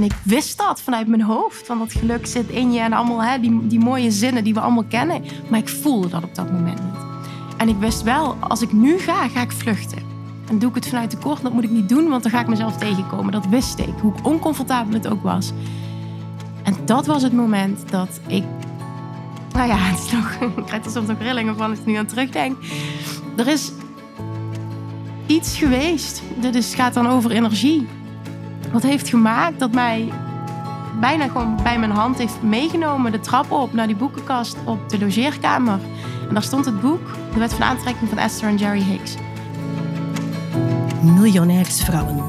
En ik wist dat vanuit mijn hoofd. Want dat geluk zit in je en allemaal hè, die, die mooie zinnen die we allemaal kennen. Maar ik voelde dat op dat moment niet. En ik wist wel, als ik nu ga, ga ik vluchten. En doe ik het vanuit tekort, dat moet ik niet doen, want dan ga ik mezelf tegenkomen. Dat wist ik, hoe oncomfortabel het ook was. En dat was het moment dat ik. Nou ja, het is nog, ik krijg er soms nog rillingen van als ik nu aan terugdenk. Er is iets geweest. Dit is, gaat dan over energie. Wat heeft gemaakt dat mij bijna gewoon bij mijn hand heeft meegenomen de trap op naar die boekenkast op de logeerkamer. En daar stond het boek De Wet van Aantrekking van Esther en Jerry Hicks. Miljonairsvrouwen.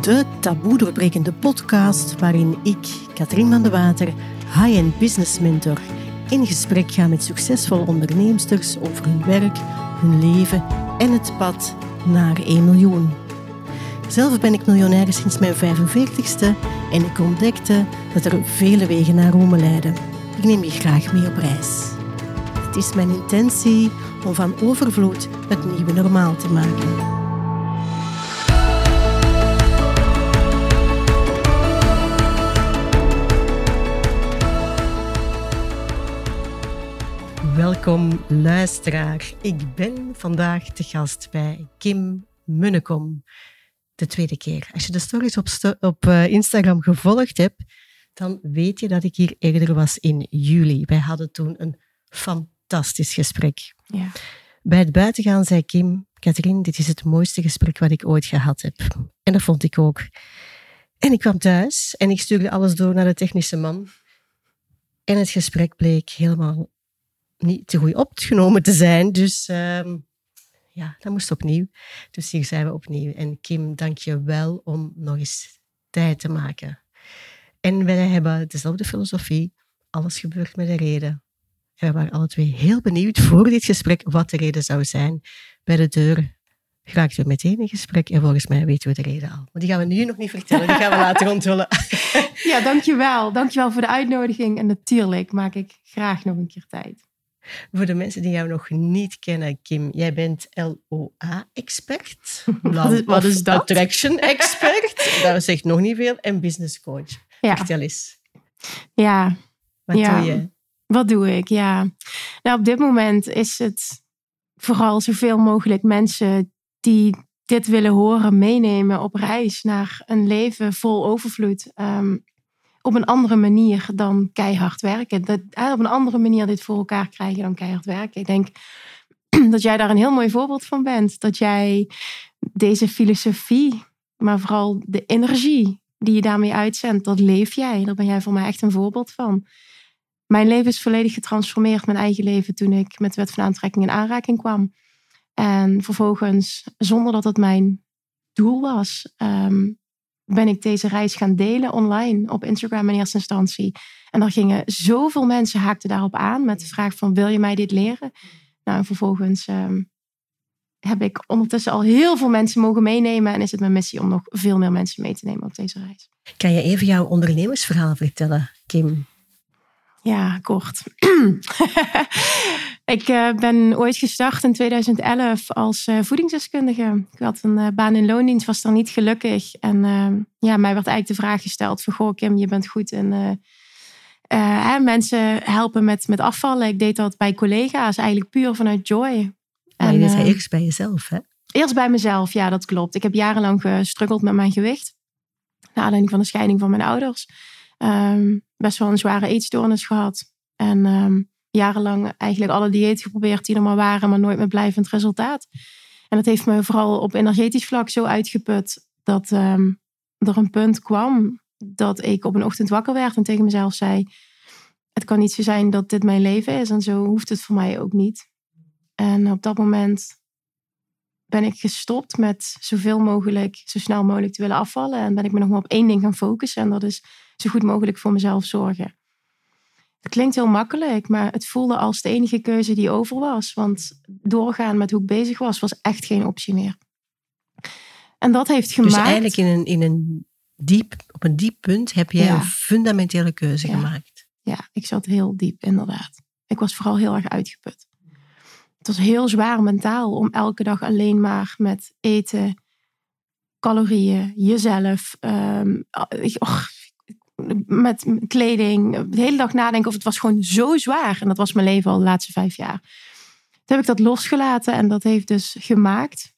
De taboe doorbrekende podcast waarin ik, Katrien van de Water, high-end business mentor, in gesprek ga met succesvolle onderneemsters over hun werk, hun leven en het pad naar 1 miljoen. Zelf ben ik miljonair sinds mijn 45ste en ik ontdekte dat er vele wegen naar Rome leiden. Ik neem je graag mee op reis. Het is mijn intentie om van overvloed het nieuwe normaal te maken. Welkom luisteraar. Ik ben vandaag te gast bij Kim Munnekom. De tweede keer. Als je de stories op, op uh, Instagram gevolgd hebt, dan weet je dat ik hier eerder was in juli. Wij hadden toen een fantastisch gesprek. Ja. Bij het buitengaan zei Kim, Katrien, dit is het mooiste gesprek wat ik ooit gehad heb. En dat vond ik ook. En ik kwam thuis en ik stuurde alles door naar de technische man. En het gesprek bleek helemaal niet te goed opgenomen te zijn. Dus ehm, ja, dat moest opnieuw. Dus hier zijn we opnieuw. En Kim, dank je wel om nog eens tijd te maken. En wij hebben dezelfde filosofie. Alles gebeurt met een reden. En we waren alle twee heel benieuwd voor dit gesprek wat de reden zou zijn. Bij de deur raakten we meteen in gesprek en volgens mij weten we de reden al. Maar die gaan we nu nog niet vertellen, die gaan we later onthullen. Ja, dankjewel. Dankjewel voor de uitnodiging. En natuurlijk maak ik graag nog een keer tijd. Voor de mensen die jou nog niet kennen, Kim, jij bent LOA-expert. Wat is dat? Attraction-expert. dat zegt nog niet veel. En business coach. Ja. Vertel eens. Ja. Wat doe je? Wat doe ik? Ja. Nou, op dit moment is het vooral zoveel mogelijk mensen die dit willen horen meenemen op reis naar een leven vol overvloed. Um, op een andere manier dan keihard werken. Dat, op een andere manier dit voor elkaar krijgen dan keihard werken. Ik denk dat jij daar een heel mooi voorbeeld van bent. Dat jij deze filosofie, maar vooral de energie die je daarmee uitzendt, dat leef jij. Daar ben jij voor mij echt een voorbeeld van. Mijn leven is volledig getransformeerd, mijn eigen leven, toen ik met de wet van aantrekking in aanraking kwam. En vervolgens, zonder dat het mijn doel was, ehm, ben ik deze reis gaan delen online op Instagram in eerste instantie. En er gingen zoveel mensen haakten daarop aan met de vraag van wil je mij dit leren? Nou, en vervolgens ehm, heb ik ondertussen al heel veel mensen mogen meenemen en is het mijn missie om nog veel meer mensen mee te nemen op deze reis. Kan je even jouw ondernemersverhaal vertellen, Kim? Ja, kort. ik uh, ben ooit gestart in 2011 als uh, voedingsdeskundige. Ik had een uh, baan in loondienst, was daar niet gelukkig. En ja, mij werd eigenlijk de vraag gesteld van... Goh, Kim, je bent goed in hè, mensen helpen met, met afvallen. Ik deed dat bij collega's, eigenlijk puur vanuit joy. Maar en, je deed eerst bij jezelf, hè? Eerst bij mezelf, ja, dat klopt. Ik heb jarenlang gestruggeld met mijn gewicht. Naar aanleiding van de scheiding van mijn ouders. Um, best wel een zware eetstoornis gehad. En ehm, jarenlang eigenlijk alle diëten geprobeerd die er maar waren, maar nooit met blijvend resultaat. En dat heeft me vooral op energetisch vlak zo uitgeput dat ehm, er een punt kwam dat ik op een ochtend wakker werd en tegen mezelf zei: Het kan niet zo zijn dat dit mijn leven is en zo hoeft het voor mij ook niet. En op dat moment ben ik gestopt met zoveel mogelijk, zo snel mogelijk te willen afvallen. En ben ik me nog maar op één ding gaan focussen. En dat is zo goed mogelijk voor mezelf zorgen. Het klinkt heel makkelijk, maar het voelde als de enige keuze die over was. Want doorgaan met hoe ik bezig was, was echt geen optie meer. En dat heeft dus gemaakt... Dus eigenlijk in een, in een diep, op een diep punt heb jij een fundamentele keuze gemaakt. Ja, ik zat heel diep, inderdaad. Ik was vooral heel erg uitgeput. Het was heel zwaar mentaal om elke dag alleen maar met eten, calorieën, jezelf, um, met kleding, de hele dag nadenken of het was gewoon zo zwaar. En dat was mijn leven al de laatste vijf jaar. Toen heb ik dat losgelaten en dat heeft dus gemaakt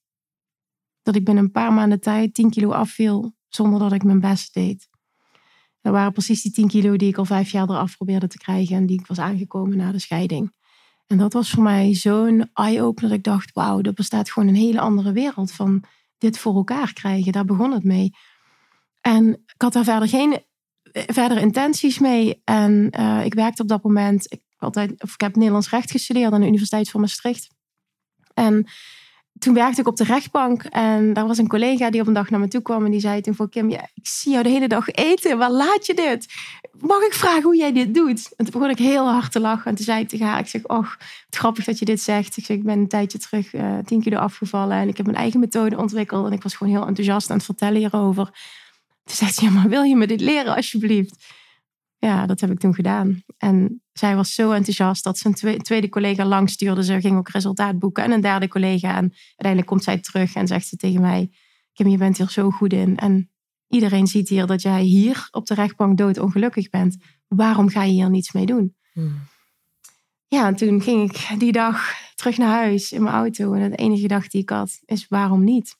dat ik binnen een paar maanden tijd 10 kilo afviel zonder dat ik mijn best deed. Dat waren precies die 10 kilo die ik al vijf jaar eraf probeerde te krijgen en die ik was aangekomen na de scheiding. En dat was voor mij zo'n eye-opener dat ik dacht, wauw, er bestaat gewoon een hele andere wereld van dit voor elkaar krijgen. Daar begon het mee. En ik had daar verder geen verdere intenties mee. En uh, ik werkte op dat moment, ik, altijd, of ik heb Nederlands recht gestudeerd aan de Universiteit van Maastricht. En toen werkte ik op de rechtbank en daar was een collega die op een dag naar me toe kwam en die zei toen voor Kim, ja, ik zie jou de hele dag eten, waar laat je dit? Mag ik vragen hoe jij dit doet? En toen begon ik heel hard te lachen en toen zei ik tegen haar, ik zeg, och, het grappig dat je dit zegt. Ik zeg, ik ben een tijdje terug uh, tien kilo afgevallen en ik heb mijn eigen methode ontwikkeld en ik was gewoon heel enthousiast aan het vertellen hierover. Toen zegt ze, ja, maar wil je me dit leren alsjeblieft? Ja, dat heb ik toen gedaan. En zij was zo enthousiast dat ze een tweede collega langs stuurde. Ze ging ook resultaat boeken. En een derde collega. En uiteindelijk komt zij terug en zegt ze tegen mij... Kim, je bent hier zo goed in. En iedereen ziet hier dat jij hier op de rechtbank doodongelukkig bent. Waarom ga je hier niets mee doen? Hmm. Ja, en toen ging ik die dag terug naar huis in mijn auto. En de enige dag die ik had is waarom niet?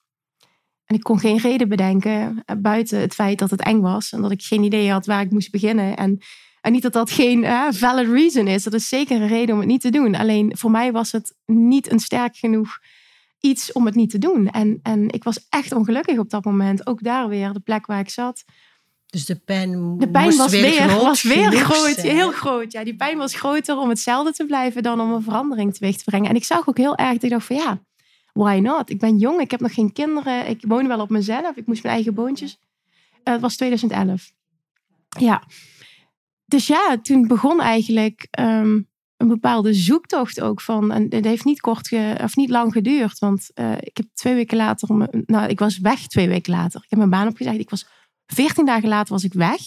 En ik kon geen reden bedenken eh, buiten het feit dat het eng was. En dat ik geen idee had waar ik moest beginnen. En, en niet dat dat geen uh, valid reason is. Dat is zeker een reden om het niet te doen. Alleen voor mij was het niet een sterk genoeg iets om het niet te doen. En, en ik was echt ongelukkig op dat moment. Ook daar weer, de plek waar ik zat. Dus de pijn, de pijn was weer, groot, was weer groot, heel groot. Ja, die pijn was groter om hetzelfde te blijven dan om een verandering teweeg te brengen. En ik zag ook heel erg, dat ik dacht van ja, why not? Ik ben jong, ik heb nog geen kinderen, ik woon wel op mezelf, ik moest mijn eigen boontjes. Uh, het was 2011. Ja. Dus ja, toen begon eigenlijk ehm, een bepaalde zoektocht ook van. En het heeft niet kort of niet lang geduurd. Want uh, ik heb twee weken later. Nou, ik was weg twee weken later. Ik heb mijn baan opgezegd. Ik was veertien dagen later was ik weg.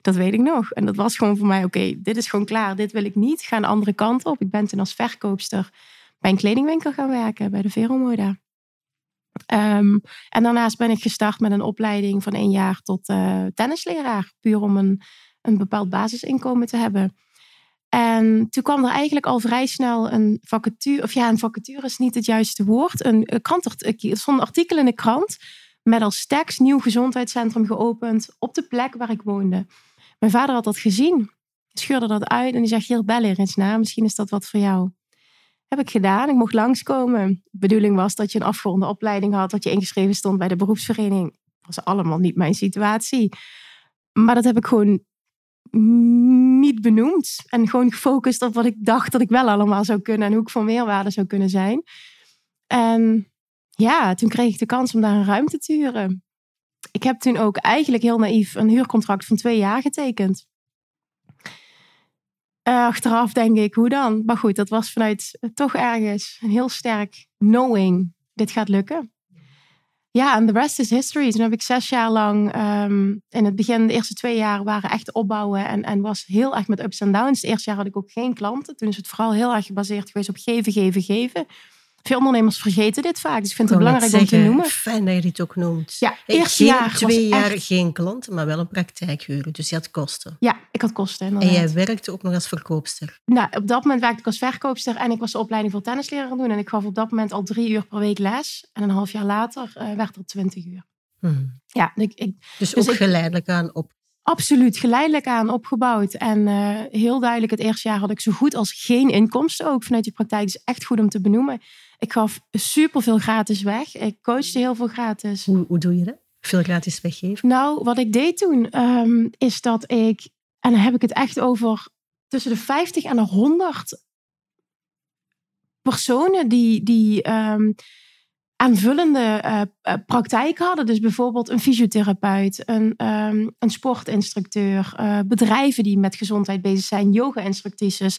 Dat weet ik nog. En dat was gewoon voor mij: oké, dit is gewoon klaar. Dit wil ik niet. Ik ga andere kant op. Ik ben toen als verkoopster bij een kledingwinkel gaan werken, bij de Veromoda. Um, en daarnaast ben ik gestart met een opleiding van één jaar tot uh, tennisleraar. Puur om een, een bepaald basisinkomen te hebben. En toen kwam er eigenlijk al vrij snel een vacature. Of ja, een vacature is niet het juiste woord. Een, een krant, stond een artikel in de krant. Met als tekst nieuw gezondheidscentrum geopend op de plek waar ik woonde. Mijn vader had dat gezien. Scheurde dat uit en die zegt: Hier, bel er eens naar. Misschien is dat wat voor jou. Heb ik gedaan. Ik mocht langskomen. De bedoeling was dat je een afgeronde opleiding had, dat je ingeschreven stond bij de beroepsvereniging. Dat was allemaal niet mijn situatie. Maar dat heb ik gewoon niet benoemd. En gewoon gefocust op wat ik dacht dat ik wel allemaal zou kunnen en hoe ik voor meerwaarde zou kunnen zijn. En ja, toen kreeg ik de kans om daar een ruimte te huren. Ik heb toen ook eigenlijk heel naïef een huurcontract van twee jaar getekend. Uh, achteraf denk ik, hoe dan? Maar goed, dat was vanuit uh, toch ergens een heel sterk knowing. Dit gaat lukken. Ja, en de rest is history. Toen heb ik zes jaar lang, um, in het begin, de eerste twee jaar waren echt opbouwen en, en was heel erg met ups en downs. Het eerste jaar had ik ook geen klanten. Toen is het vooral heel erg gebaseerd geweest op geven, geven, geven. Veel ondernemers vergeten dit vaak. Dus ik vind het belangrijk om te noemen. Fijn dat je dit ook noemt. Ja, eerste jaar twee jaar geen klanten, maar wel een praktijkhuur. Dus je had kosten. Ja, ik had kosten. Inderdaad. En jij werkte ook nog als verkoopster. Nou, op dat moment werkte ik als verkoopster en ik was de opleiding voor tennisleraar aan doen. En ik gaf op dat moment al drie uur per week les. En een half jaar later uh, werd er twintig uur. Hmm. Ja, ik, ik, dus, dus ook geleidelijk aan op Absoluut, geleidelijk aan opgebouwd. En uh, heel duidelijk, het eerste jaar had ik zo goed als geen inkomsten ook vanuit die praktijk. is echt goed om te benoemen. Ik gaf superveel gratis weg. Ik coachte heel veel gratis. Hoe, hoe doe je dat? Veel gratis weggeven? Nou, wat ik deed toen, um, is dat ik, en dan heb ik het echt over tussen de 50 en de 100 personen die, die um, aanvullende uh, praktijk hadden. Dus bijvoorbeeld een fysiotherapeut, een, um, een sportinstructeur, uh, bedrijven die met gezondheid bezig zijn, yoga-instructrices.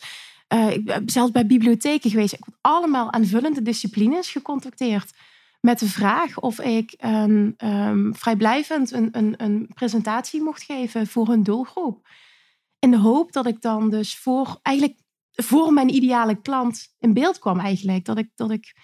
Ik ben zelfs bij bibliotheken geweest. Ik heb allemaal aanvullende disciplines gecontacteerd. Met de vraag of ik um, um, vrijblijvend een, een, een presentatie mocht geven voor hun doelgroep. In de hoop dat ik dan dus voor, eigenlijk voor mijn ideale klant in beeld kwam eigenlijk. Dat ik, dat ik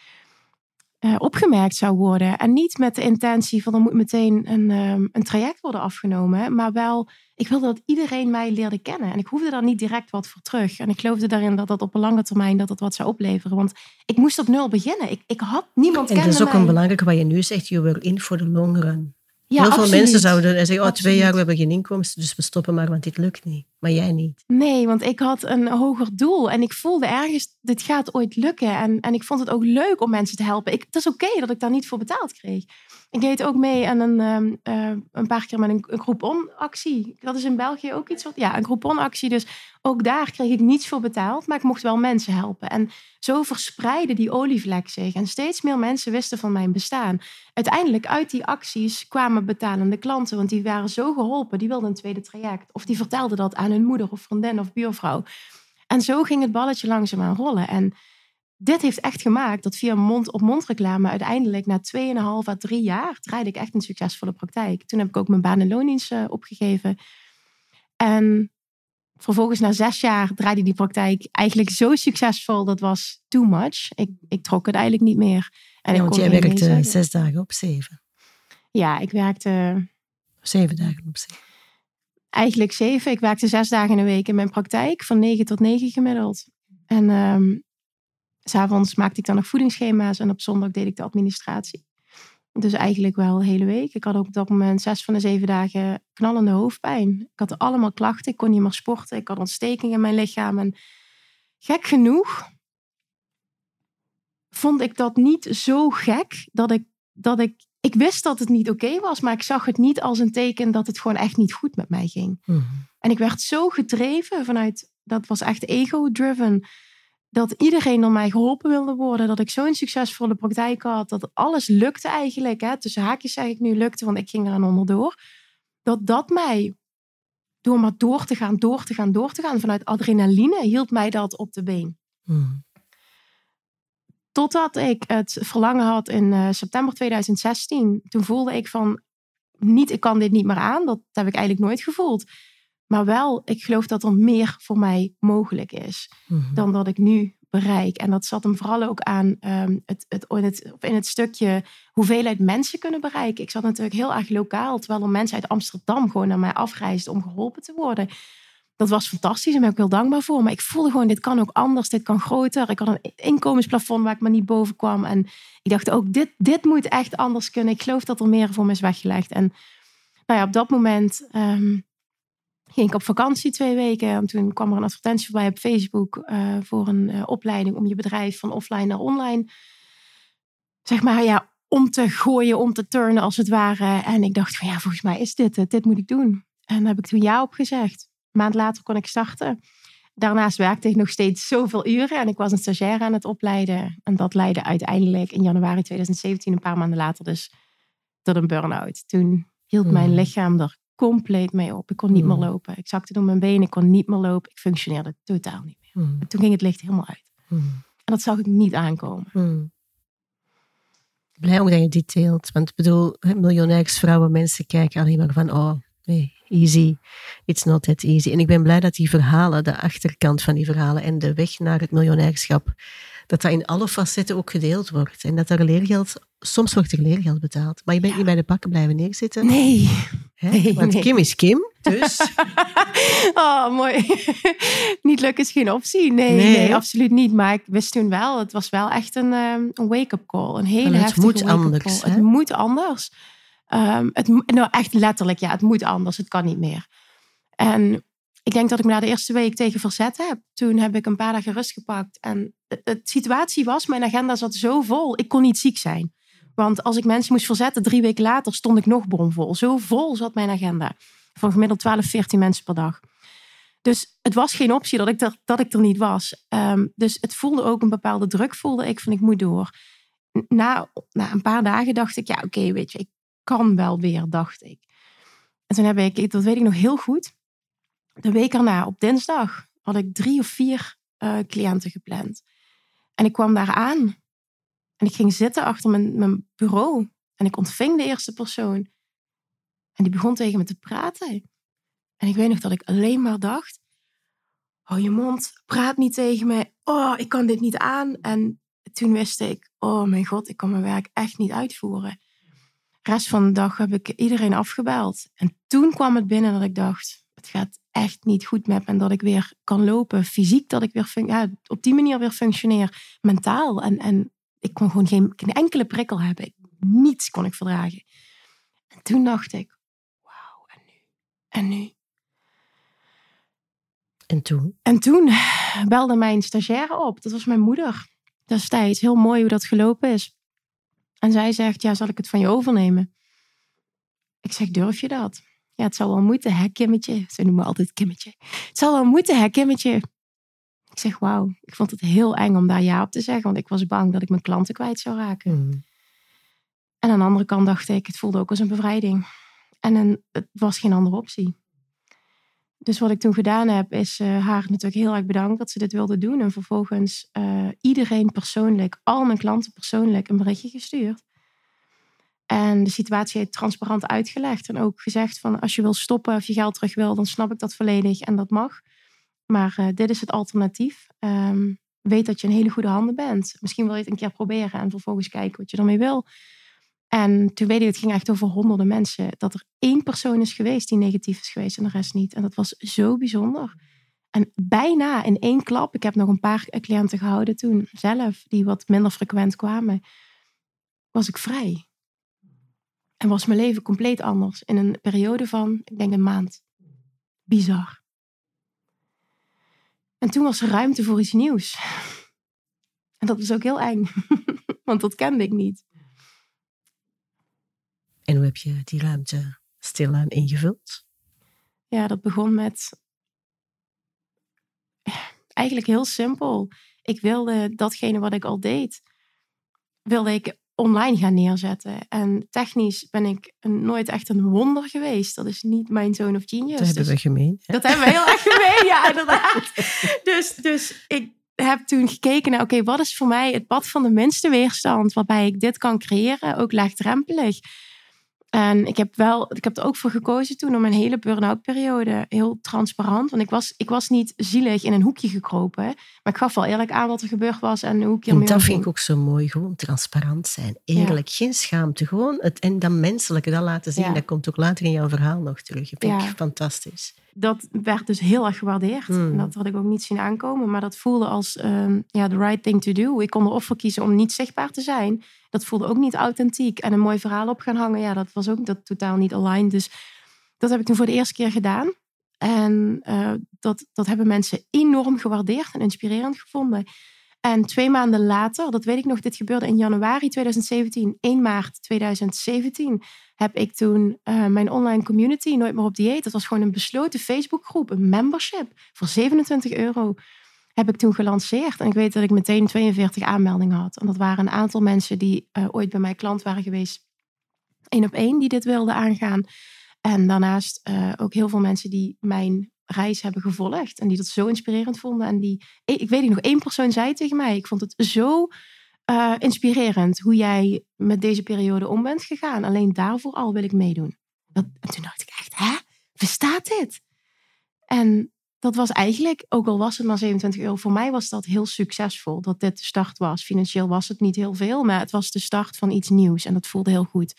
uh, opgemerkt zou worden. En niet met de intentie van er moet meteen een, ehm, een traject worden afgenomen. Maar wel, ik wilde dat iedereen mij leerde kennen. En ik hoefde daar niet direct wat voor terug. En ik geloofde daarin dat dat op een lange termijn dat het wat zou opleveren. Want ik moest op nul beginnen. Ik, ik had niemand En dat is ook mij. een belangrijke wat je nu zegt. Je wil in voor de long run. Ja, Heel veel mensen zouden zeggen, oh, twee jaar we hebben geen inkomsten, dus we stoppen maar, want dit lukt niet. Maar jij niet. Nee, want ik had een hoger doel en ik voelde ergens, dit gaat ooit lukken. En, en ik vond het ook leuk om mensen te helpen. Ik, het is oké dat ik daar niet voor betaald kreeg. Ik deed ook mee aan een, um, uh, een paar keer met een, een groupon-actie. Dat is in België ook iets wat, ja, een groupon-actie. Dus ook daar kreeg ik niets voor betaald, maar ik mocht wel mensen helpen. En zo verspreidde die olievlek zich. En steeds meer mensen wisten van mijn bestaan. Uiteindelijk uit die acties kwamen betalende klanten, want die waren zo geholpen. Die wilden een tweede traject. Of die vertelden dat aan hun moeder of vriendin of buurvrouw. En zo ging het balletje langzaam aan rollen. En dit heeft echt gemaakt dat via mond-op-mond reclame uiteindelijk na 2,5 à 3 jaar draaide ik echt een succesvolle praktijk. Toen heb ik ook mijn baan en loondienst uh, opgegeven. En vervolgens na zes jaar draaide die praktijk eigenlijk zo succesvol. Dat was too much. Ik, ik trok het eigenlijk niet meer. En ja, want jij werkte zes dagen op zeven. Ja, ik werkte... Zeven dagen op zeven. Eigenlijk zeven. Ik werkte zes dagen in de week in mijn praktijk. Van negen tot negen gemiddeld. En um, s'avonds maakte ik dan nog voedingsschema's. En op zondag deed ik de administratie. Dus eigenlijk wel de hele week. Ik had ook op dat moment zes van de zeven dagen knallende hoofdpijn. Ik had allemaal klachten. Ik kon niet meer sporten. Ik had ontsteking in mijn lichaam. En gek genoeg vond ik dat niet zo gek dat ik, dat ik. Ik wist dat het niet oké was, maar ik zag het niet als een teken dat het gewoon echt niet goed met mij ging. Mm. En ik werd zo gedreven vanuit. Dat was echt ego-driven dat iedereen door mij geholpen wilde worden. Dat ik zo'n succesvolle praktijk had. Dat alles lukte eigenlijk. Hè, tussen haakjes zeg ik nu lukte, want ik ging eraan onderdoor. Dat dat mij, door maar door te gaan, door te gaan, door te gaan. Vanuit adrenaline hield mij dat op de been. Hmm. Totdat ik het verlangen had in uh, september 2016. Toen voelde ik van, niet, ik kan dit niet meer aan. Dat heb ik eigenlijk nooit gevoeld. Maar wel, ik geloof dat er meer voor mij mogelijk is mm-hmm. dan dat ik nu bereik. En dat zat hem vooral ook aan um, het, het, in, het, in het stukje hoeveelheid mensen kunnen bereiken. Ik zat natuurlijk heel erg lokaal, terwijl er mensen uit Amsterdam gewoon naar mij afreisden om geholpen te worden. Dat was fantastisch en daar ben ik heel dankbaar voor. Maar ik voelde gewoon, dit kan ook anders, dit kan groter. Ik had een inkomensplafond waar ik maar niet boven kwam. En ik dacht ook, dit, dit moet echt anders kunnen. Ik geloof dat er meer voor me is weggelegd. En nou ja, op dat moment... Um, ging ik op vakantie twee weken. En toen kwam er een advertentie voorbij op Facebook uh, voor een uh, opleiding om je bedrijf van offline naar online, zeg maar, ja, om te gooien, om te turnen als het ware. En ik dacht van ja, volgens mij is dit het, dit moet ik doen. En daar heb ik toen ja op gezegd. Een maand later kon ik starten. Daarnaast werkte ik nog steeds zoveel uren en ik was een stagiair aan het opleiden. En dat leidde uiteindelijk in januari 2017, een paar maanden later dus, tot een burn-out. Toen hield mijn lichaam er compleet mee op. Ik kon niet meer Hmm. lopen. Ik zakte door mijn benen, ik kon niet meer lopen. Ik functioneerde totaal niet meer. Hmm. Toen ging het licht helemaal uit. Hmm. En dat zag ik niet aankomen. Blij ook dat je dit deelt. Want ik bedoel, hè, miljonairsvrouwen, mensen kijken alleen maar van, oh, nee, easy. It's not that easy. En ik ben blij dat die verhalen, de achterkant van die verhalen en de weg naar het miljonairschap, dat dat in alle facetten ook gedeeld wordt. En dat er leergeld, soms wordt er leergeld betaald. Maar je bent Ja. niet bij de pakken blijven neerzitten. Nee. Hè? nee, Want nee. Kim is Kim, dus... oh, mooi. niet lukken is geen optie. Nee, Nee, absoluut niet. Maar ik wist toen wel, het was wel echt een, ehm, een wake-up call. Een hele En het heftige moet anders, call. hè? Het moet anders. Ehm, het, nou, echt letterlijk, ja, het moet anders. Het kan niet meer. En ik denk dat ik me daar de eerste week tegen verzet heb. Toen heb ik een paar dagen rust gepakt. En de, de situatie was, mijn agenda zat zo vol. Ik kon niet ziek zijn. Want als ik mensen moest verzetten, drie weken later stond ik nog bomvol. Zo vol zat mijn agenda. Van gemiddeld 12, 14 mensen per dag. Dus het was geen optie dat ik er, dat ik er niet was. Ehm, dus het voelde ook een bepaalde druk, voelde ik van ik moet door. Na, na een paar dagen dacht ik, ja oké, weet je, ik kan wel weer, dacht ik. En toen heb ik, dat weet ik nog heel goed, de week erna, op dinsdag, had ik drie of vier eh, cliënten gepland. En ik kwam daar aan. En ik ging zitten achter mijn, mijn bureau. En ik ontving de eerste persoon. En die begon tegen me te praten. En ik weet nog dat ik alleen maar dacht: hou je mond, praat niet tegen me. Oh, ik kan dit niet aan. En toen wist ik, oh mijn god, ik kan mijn werk echt niet uitvoeren. De rest van de dag heb ik iedereen afgebeld. En toen kwam het binnen dat ik dacht, het gaat echt niet goed met me. En dat ik weer kan lopen, fysiek, dat ik weer ja, op die manier weer functioneer, mentaal. En, en ik kon gewoon geen, geen enkele prikkel hebben. Niets kon ik verdragen. En toen dacht ik, wauw, en nu? En nu? En toen? En toen belde mijn stagiaire op. Dat was mijn moeder destijds. Heel mooi hoe dat gelopen is. En zij zegt, ja, zal ik het van je overnemen? Ik zeg, durf je dat? Ja, het zal wel moeten, hè, Kimmetje? Ze noemen me altijd Kimmetje. Het zal wel moeten, hè, Kimmetje? Ik zeg, wauw. Ik vond het heel eng om daar ja op te zeggen. Want ik was bang dat ik mijn klanten kwijt zou raken. Mm. En aan de andere kant dacht ik, het voelde ook als een bevrijding. En een, het was geen andere optie. Dus wat ik toen gedaan heb, is uh, haar natuurlijk heel erg bedankt dat ze dit wilde doen. En vervolgens uh, iedereen persoonlijk, al mijn klanten persoonlijk, een berichtje gestuurd. En de situatie transparant uitgelegd. En ook gezegd van als je wil stoppen of je geld terug wil, dan snap ik dat volledig en dat mag. Maar uh, dit is het alternatief. Um, weet dat je in hele goede handen bent. Misschien wil je het een keer proberen en vervolgens kijken wat je ermee wil. En toen weet ik, het ging echt over honderden mensen. Dat er één persoon is geweest die negatief is geweest en de rest niet. En dat was zo bijzonder. En bijna in één klap, ik heb nog een paar cliënten gehouden toen zelf, die wat minder frequent kwamen, was ik vrij. En was mijn leven compleet anders. In een periode van, ik denk een maand. Bizar. En toen was er ruimte voor iets nieuws. En dat was ook heel eng, want dat kende ik niet. En hoe heb je die ruimte stilaan ingevuld? Ja, dat begon met eigenlijk heel simpel. Ik wilde datgene wat ik al deed, wilde ik online gaan neerzetten. En technisch ben ik nooit echt een wonder geweest. Dat is niet mijn zone of genius. Dat hebben dus, we gemeen. Dat hebben we heel erg gemeen, ja, inderdaad. Dus, dus ik heb toen gekeken naar, oké, wat is voor mij het pad van de minste weerstand, waarbij ik dit kan creëren, ook laagdrempelig. En ik heb, wel, ik heb er ook voor gekozen toen om mijn hele burn-out periode heel transparant. Want ik was, ik was niet zielig in een hoekje gekropen. Maar ik gaf wel eerlijk aan wat er gebeurd was en hoe ik En dat vind ik ook zo mooi. Gewoon transparant zijn. Eerlijk. Geen schaamte. Gewoon het, en dat menselijke, dat laten zien. Dat komt ook later in jouw verhaal nog terug. Dat vind ik fantastisch. Dat werd dus heel erg gewaardeerd. Hmm. En dat had ik ook niet zien aankomen. Maar dat voelde als um, ja, the right thing to do. Ik kon erop voor kiezen om niet zichtbaar te zijn dat voelde ook niet authentiek. En een mooi verhaal op gaan hangen, ja, dat was ook dat totaal niet aligned. Dus dat heb ik toen voor de eerste keer gedaan. En uh, dat, dat hebben mensen enorm gewaardeerd en inspirerend gevonden. En twee maanden later, dat weet ik nog, dit gebeurde in januari 2017, 1 maart 2017, heb ik toen uh, mijn online community Nooit meer op dieet. Dat was gewoon een besloten Facebookgroep, een membership voor 27 euro heb ik toen gelanceerd. En ik weet dat ik meteen 42 aanmeldingen had. En dat waren een aantal mensen die uh, ooit bij mij klant waren geweest. één op één die dit wilden aangaan. En daarnaast uh, ook heel veel mensen die mijn reis hebben gevolgd. En die dat zo inspirerend vonden. En die, ik weet niet, nog één persoon zei tegen mij. Ik vond het zo uh, inspirerend hoe jij met deze periode om bent gegaan. Alleen daarvoor al wil ik meedoen. Dat, en toen dacht ik echt, hè? Bestaat dit? En dat was eigenlijk, ook al was het maar 27 euro, voor mij was dat heel succesvol dat dit de start was. Financieel was het niet heel veel, maar het was de start van iets nieuws en dat voelde heel goed.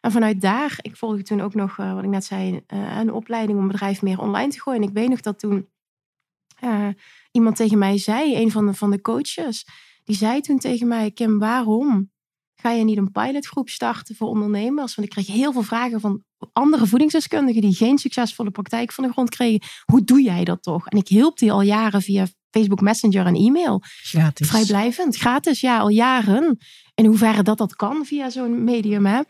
En vanuit daar, ik volgde toen ook nog, uh, wat ik net zei, uh, een opleiding om bedrijf meer online te gooien. En ik weet nog dat toen uh, iemand tegen mij zei, een van de, van de coaches, die zei toen tegen mij, Kim, waarom ga je niet een pilotgroep starten voor ondernemers? Want ik kreeg heel veel vragen van andere voedingsdeskundigen die geen succesvolle praktijk van de grond kregen. Hoe doe jij dat toch? En ik hielp die al jaren via Facebook Messenger en e-mail. Gratis. Vrijblijvend. Gratis, ja, al jaren. In hoeverre dat dat kan via zo'n medium. Hè?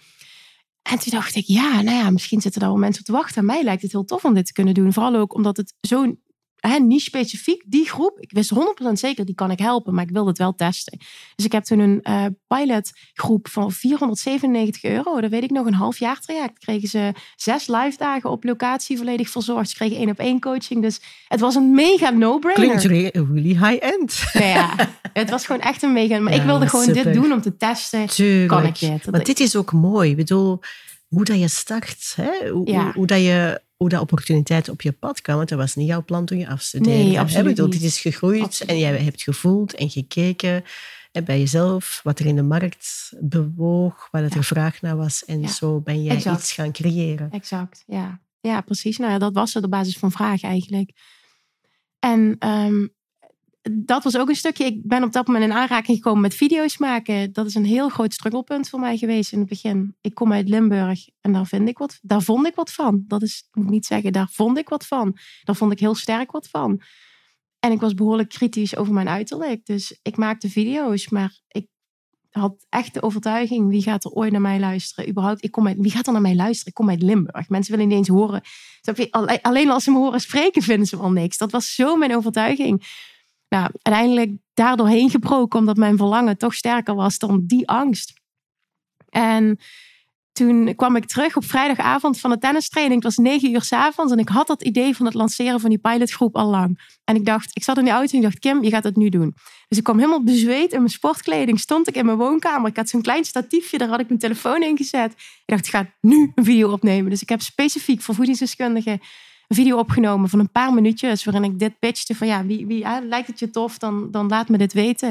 En toen dacht ik, ja, nou ja, misschien zitten daar wel mensen op te wachten. Aan mij lijkt het heel tof om dit te kunnen doen. Vooral ook omdat het zo'n hè, niet specifiek die groep. Ik wist 100% zeker, die kan ik helpen, maar ik wilde het wel testen. Dus ik heb toen een uh, pilotgroep van 497 euro. Dat weet ik nog, een half jaar traject. Kregen ze zes live dagen op locatie volledig verzorgd. Ze kregen één op één coaching. Dus het was een mega no-brainer. Klinkt really high-end. Ja, het was gewoon echt een mega... Maar ja, ik wilde gewoon super. dit doen om te testen. Tuurlijk. Kan ik dit? Maar dit is ook mooi. Ik bedoel, hoe dat je start. Hè? Hoe, ja. hoe, hoe dat je hoe dat opportuniteit op je pad kwam. Want dat was niet jouw plan toen je afstudeerde. Nee, absoluut bedoel, niet. Dit is gegroeid absoluut. en jij hebt gevoeld en gekeken. En bij jezelf, wat er in de markt bewoog, waar het er vraag naar was. En zo ben jij iets gaan creëren. Exact, ja. Ja, precies. Nou ja, dat was het op basis van vraag eigenlijk. En ehm, dat was ook een stukje. Ik ben op dat moment in aanraking gekomen met video's maken. Dat is een heel groot strugglepunt voor mij geweest in het begin. Ik kom uit Limburg en daar, vind ik wat, daar vond ik wat van. Dat is, moet ik niet zeggen, daar vond ik wat van. Daar vond ik heel sterk wat van. En ik was behoorlijk kritisch over mijn uiterlijk. Dus ik maakte video's, maar ik had echt de overtuiging: wie gaat er ooit naar mij luisteren? Überhaupt, ik kom uit, wie gaat er naar mij luisteren? Ik kom uit Limburg. Mensen willen niet eens horen. Alleen als ze me horen spreken, vinden ze wel niks. Dat was zo mijn overtuiging. Nou, uiteindelijk daardoorheen gebroken, omdat mijn verlangen toch sterker was dan die angst. En toen kwam ik terug op vrijdagavond van de tennistraining. Het was negen uur s avonds en ik had dat idee van het lanceren van die pilotgroep al lang. En ik dacht, ik zat in die auto en ik dacht, Kim, je gaat het nu doen. Dus ik kwam helemaal bezweet in mijn sportkleding, stond ik in mijn woonkamer. Ik had zo'n klein statiefje, daar had ik mijn telefoon in gezet. Ik dacht, ik ga nu een video opnemen. Dus ik heb specifiek voor voedingsdeskundigen een video opgenomen van een paar minuutjes waarin ik dit pitchte van ja, wie, wie lijkt het je tof, dan, dan laat me dit weten.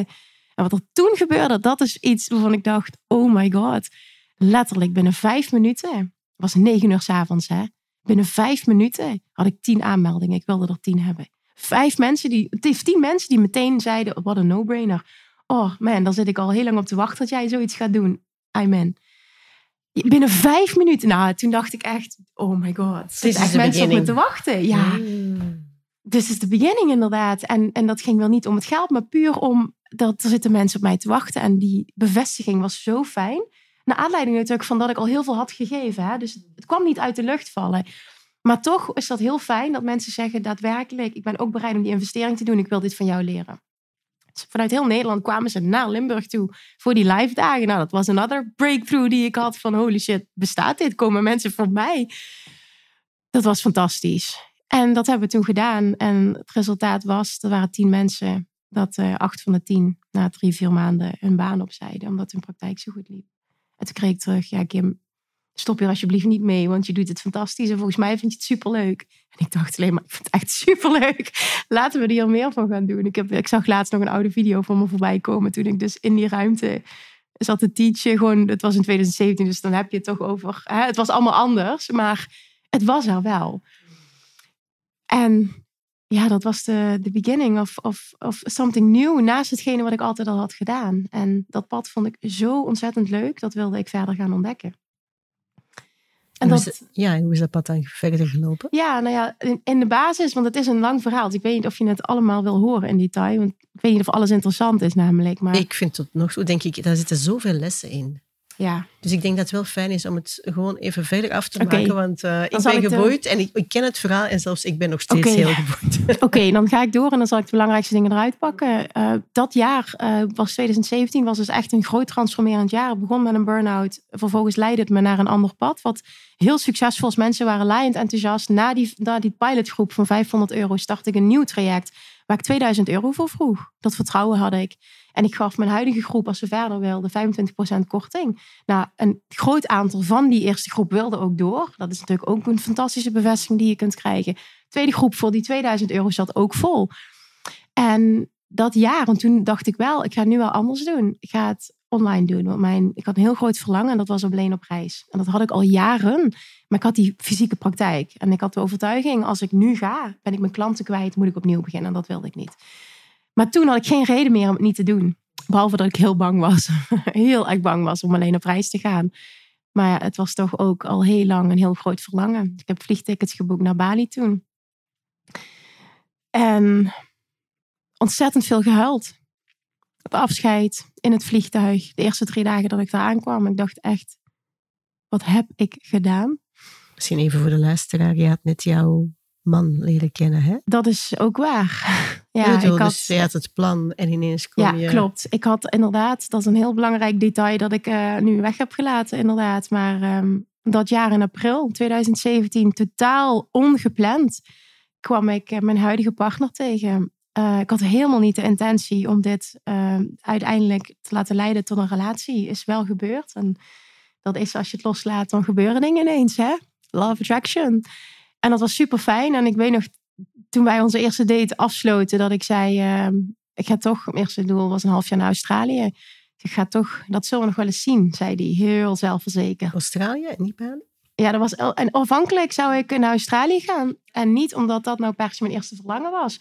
En wat er toen gebeurde, dat is iets waarvan ik dacht, oh my god. Letterlijk binnen vijf minuten, het was negen uur s avonds hè, binnen vijf minuten had ik tien aanmeldingen. Ik wilde er tien hebben. Vijf mensen die, tien mensen die meteen zeiden, wat een no-brainer. Oh man, daar zit ik al heel lang op te wachten dat jij zoiets gaat doen. Amen. Binnen vijf minuten. Nou, toen dacht ik echt, oh my god. Zit echt mensen op me te wachten. Ja. Mm. Is de beginning inderdaad. En, en dat ging wel niet om het geld, maar puur om dat er zitten mensen op mij te wachten. En die bevestiging was zo fijn. Naar aanleiding natuurlijk van dat ik al heel veel had gegeven. Hè? Dus het kwam niet uit de lucht vallen. Maar toch is dat heel fijn dat mensen zeggen daadwerkelijk, ik ben ook bereid om die investering te doen. Ik wil dit van jou leren vanuit heel Nederland kwamen ze naar Limburg toe voor die live dagen. Nou, dat was een other breakthrough die ik had van holy shit, bestaat dit? Komen mensen voor mij? Dat was fantastisch. En dat hebben we toen gedaan. En het resultaat was, er waren tien mensen, dat uh, acht van de tien na drie, vier maanden hun baan opzeiden, omdat hun praktijk zo goed liep. En toen kreeg ik terug, ja Kim, stop hier alsjeblieft niet mee, want je doet het fantastisch en volgens mij vind je het superleuk. En ik dacht alleen maar, ik vind het echt superleuk. Laten we er hier meer van gaan doen. Ik, heb, ik zag laatst nog een oude video van me voorbij komen toen ik dus in die ruimte zat te teachen. Gewoon, het was in 2017, dus dan heb je het toch over. Hè? Het was allemaal anders, maar het was er wel. En ja, dat was de, de beginning of, of, of something new naast hetgene wat ik altijd al had gedaan. En dat pad vond ik zo ontzettend leuk, dat wilde ik verder gaan ontdekken. En dat, ja, en hoe is dat pad dan verder gelopen? Ja, nou ja, in, de basis, want het is een lang verhaal. Dus ik weet niet of je het allemaal wil horen in detail. Want ik weet niet of alles interessant is namelijk. Maar... Ik vind het nog zo, denk ik, daar zitten zoveel lessen in. Ja. Dus ik denk dat het wel fijn is om het gewoon even verder af te maken. Want uh, ik ben geboeid en ik, ik, ken het verhaal en zelfs ik ben nog steeds heel geboeid. Oké, dan ga ik door en dan zal ik de belangrijkste dingen eruit pakken. Uh, dat jaar uh, was 2017, was dus echt een groot transformerend jaar. Het begon met een burn-out. Vervolgens leidde het me naar een ander pad. Wat heel succesvol is. Mensen waren laaiend enthousiast. Na die, na die pilotgroep van 500 euro startte ik een nieuw traject waar ik 2000 euro voor vroeg. Dat vertrouwen had ik. En ik gaf mijn huidige groep, als ze verder wilden, 25% korting. Nou, een groot aantal van die eerste groep wilde ook door. Dat is natuurlijk ook een fantastische bevestiging die je kunt krijgen. tweede groep voor die 2000 euro zat ook vol. En dat jaar, en toen dacht ik wel, ik ga het nu wel anders doen. Ik ga het online doen. Mijn, ik had een heel groot verlangen en dat was alleen op reis. En dat had ik al jaren. Maar ik had die fysieke praktijk. En ik had de overtuiging, als ik nu ga, ben ik mijn klanten kwijt, moet ik opnieuw beginnen. En dat wilde ik niet. Maar toen had ik geen reden meer om het niet te doen. Behalve dat ik heel bang was. heel erg bang was om alleen op reis te gaan. Maar ja, het was toch ook al heel lang een heel groot verlangen. Ik heb vliegtickets geboekt naar Bali toen. En ontzettend veel gehuild. Op afscheid, in het vliegtuig. De eerste drie dagen dat ik daar aankwam. Ik dacht echt, wat heb ik gedaan? Misschien even voor de luisteraar. Je had net jouw man leren kennen, hè? Dat is ook waar. Ja, ik had, dus je had het plan en ineens kom ja, je... Ja, klopt. Ik had inderdaad, dat is een heel belangrijk detail dat ik uh, nu weg heb gelaten, inderdaad. Maar um, dat jaar in april 2017, totaal ongepland, kwam ik uh, mijn huidige partner tegen. Uh, ik had helemaal niet de intentie om dit ehm, uiteindelijk te laten leiden tot een relatie. Is wel gebeurd. En dat is als je het loslaat, dan gebeuren dingen ineens, hè? Love attraction. En dat was super fijn. En ik weet nog, toen wij onze eerste date afsloten, dat ik zei: uh, ik ga toch, mijn eerste doel was een half jaar naar Australië. Ik ga toch, dat zullen we nog wel eens zien, zei hij, heel zelfverzekerd. Australië en niet Bali? Ja, dat was, en afhankelijk zou ik naar Australië gaan. En niet omdat dat nou per se mijn eerste verlangen was.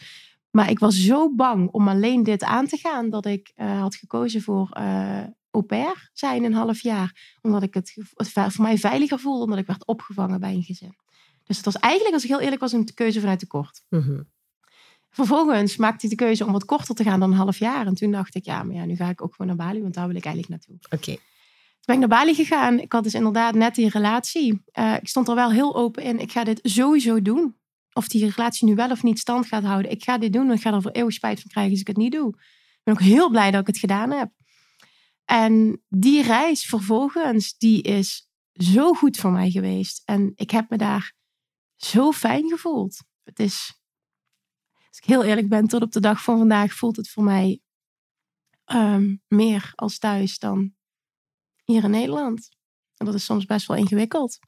Maar ik was zo bang om alleen dit aan te gaan, dat ik uh, had gekozen voor uh, au pair zijn een half jaar. Omdat ik het, het voor mij veiliger voelde, omdat ik werd opgevangen bij een gezin. Dus het was eigenlijk, als ik heel eerlijk was, een keuze vanuit tekort. Mm -hmm. Vervolgens maakte hij de keuze om wat korter te gaan dan een half jaar. En toen dacht ik, ja, maar ja, nu ga ik ook gewoon naar Bali, want daar wil ik eigenlijk naartoe. Oké. Toen ben ik naar Bali gegaan. Ik had dus inderdaad net die relatie. Uh, ik stond er wel heel open in. Ik ga dit sowieso doen. Of die relatie nu wel of niet stand gaat houden. Ik ga dit doen, want ik ga er voor eeuwig spijt van krijgen als ik het niet doe. Ik ben ook heel blij dat ik het gedaan heb. En die reis vervolgens, die is zo goed voor mij geweest. En ik heb me daar zo fijn gevoeld. Het is als ik heel eerlijk ben, tot op de dag van vandaag voelt het voor mij ehm, meer als thuis dan hier in Nederland. En dat is soms best wel ingewikkeld.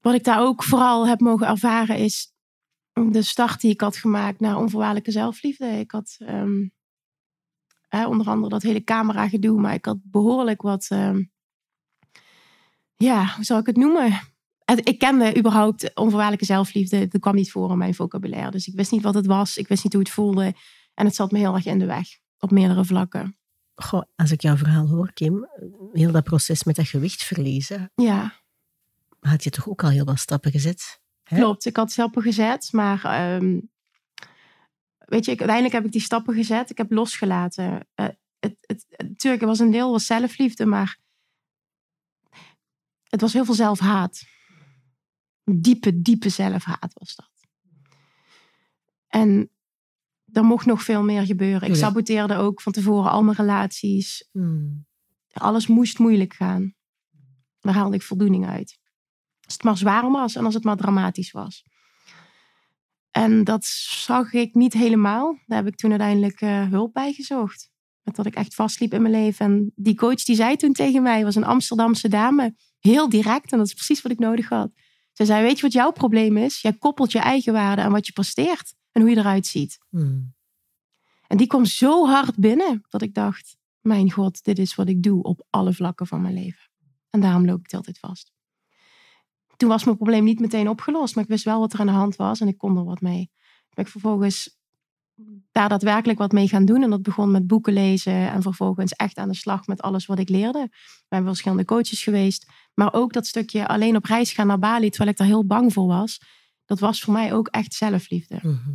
Wat ik daar ook vooral heb mogen ervaren is de start die ik had gemaakt naar onvoorwaardelijke zelfliefde. Ik had ehm, onder andere dat hele camera gedoe, maar ik had behoorlijk wat, ehm, ja, hoe zal ik het noemen? ik kende überhaupt onvoorwaardelijke zelfliefde. Dat kwam niet voor in mijn vocabulaire. Dus ik wist niet wat het was. Ik wist niet hoe het voelde. En het zat me heel erg in de weg. Op meerdere vlakken. Goh, als ik jouw verhaal hoor, Kim. Heel dat proces met dat gewicht verliezen. Ja. Had je toch ook al heel wat stappen gezet? Hè? Klopt, ik had stappen gezet. Maar um, weet je, uiteindelijk heb ik die stappen gezet. Ik heb losgelaten. Uh, het, het, natuurlijk, was een deel was zelfliefde. Maar het was heel veel zelfhaat diepe, diepe zelfhaat was dat. En er mocht nog veel meer gebeuren. Ik saboteerde ook van tevoren al mijn relaties. Hmm. Alles moest moeilijk gaan. Daar haalde ik voldoening uit. Als het maar zwaar was en als het maar dramatisch was. En dat zag ik niet helemaal. Daar heb ik toen uiteindelijk uh, hulp bij gezocht. Met dat ik echt vastliep in mijn leven. En die coach die zei toen tegen mij, was een Amsterdamse dame. Heel direct. En dat is precies wat ik nodig had. Ze zei, weet je wat jouw probleem is? Jij koppelt je eigen waarde aan wat je presteert en hoe je eruit ziet. Hmm. En die kwam zo hard binnen dat ik dacht, mijn god, dit is wat ik doe op alle vlakken van mijn leven. En daarom loop ik het altijd vast. Toen was mijn probleem niet meteen opgelost, maar ik wist wel wat er aan de hand was en ik kon er wat mee. Toen ben ik vervolgens daar daadwerkelijk wat mee gaan doen. En dat begon met boeken lezen en vervolgens echt aan de slag met alles wat ik leerde. Ik ben verschillende coaches geweest. Maar ook dat stukje alleen op reis gaan naar Bali, terwijl ik daar heel bang voor was. Dat was voor mij ook echt zelfliefde. Mhm.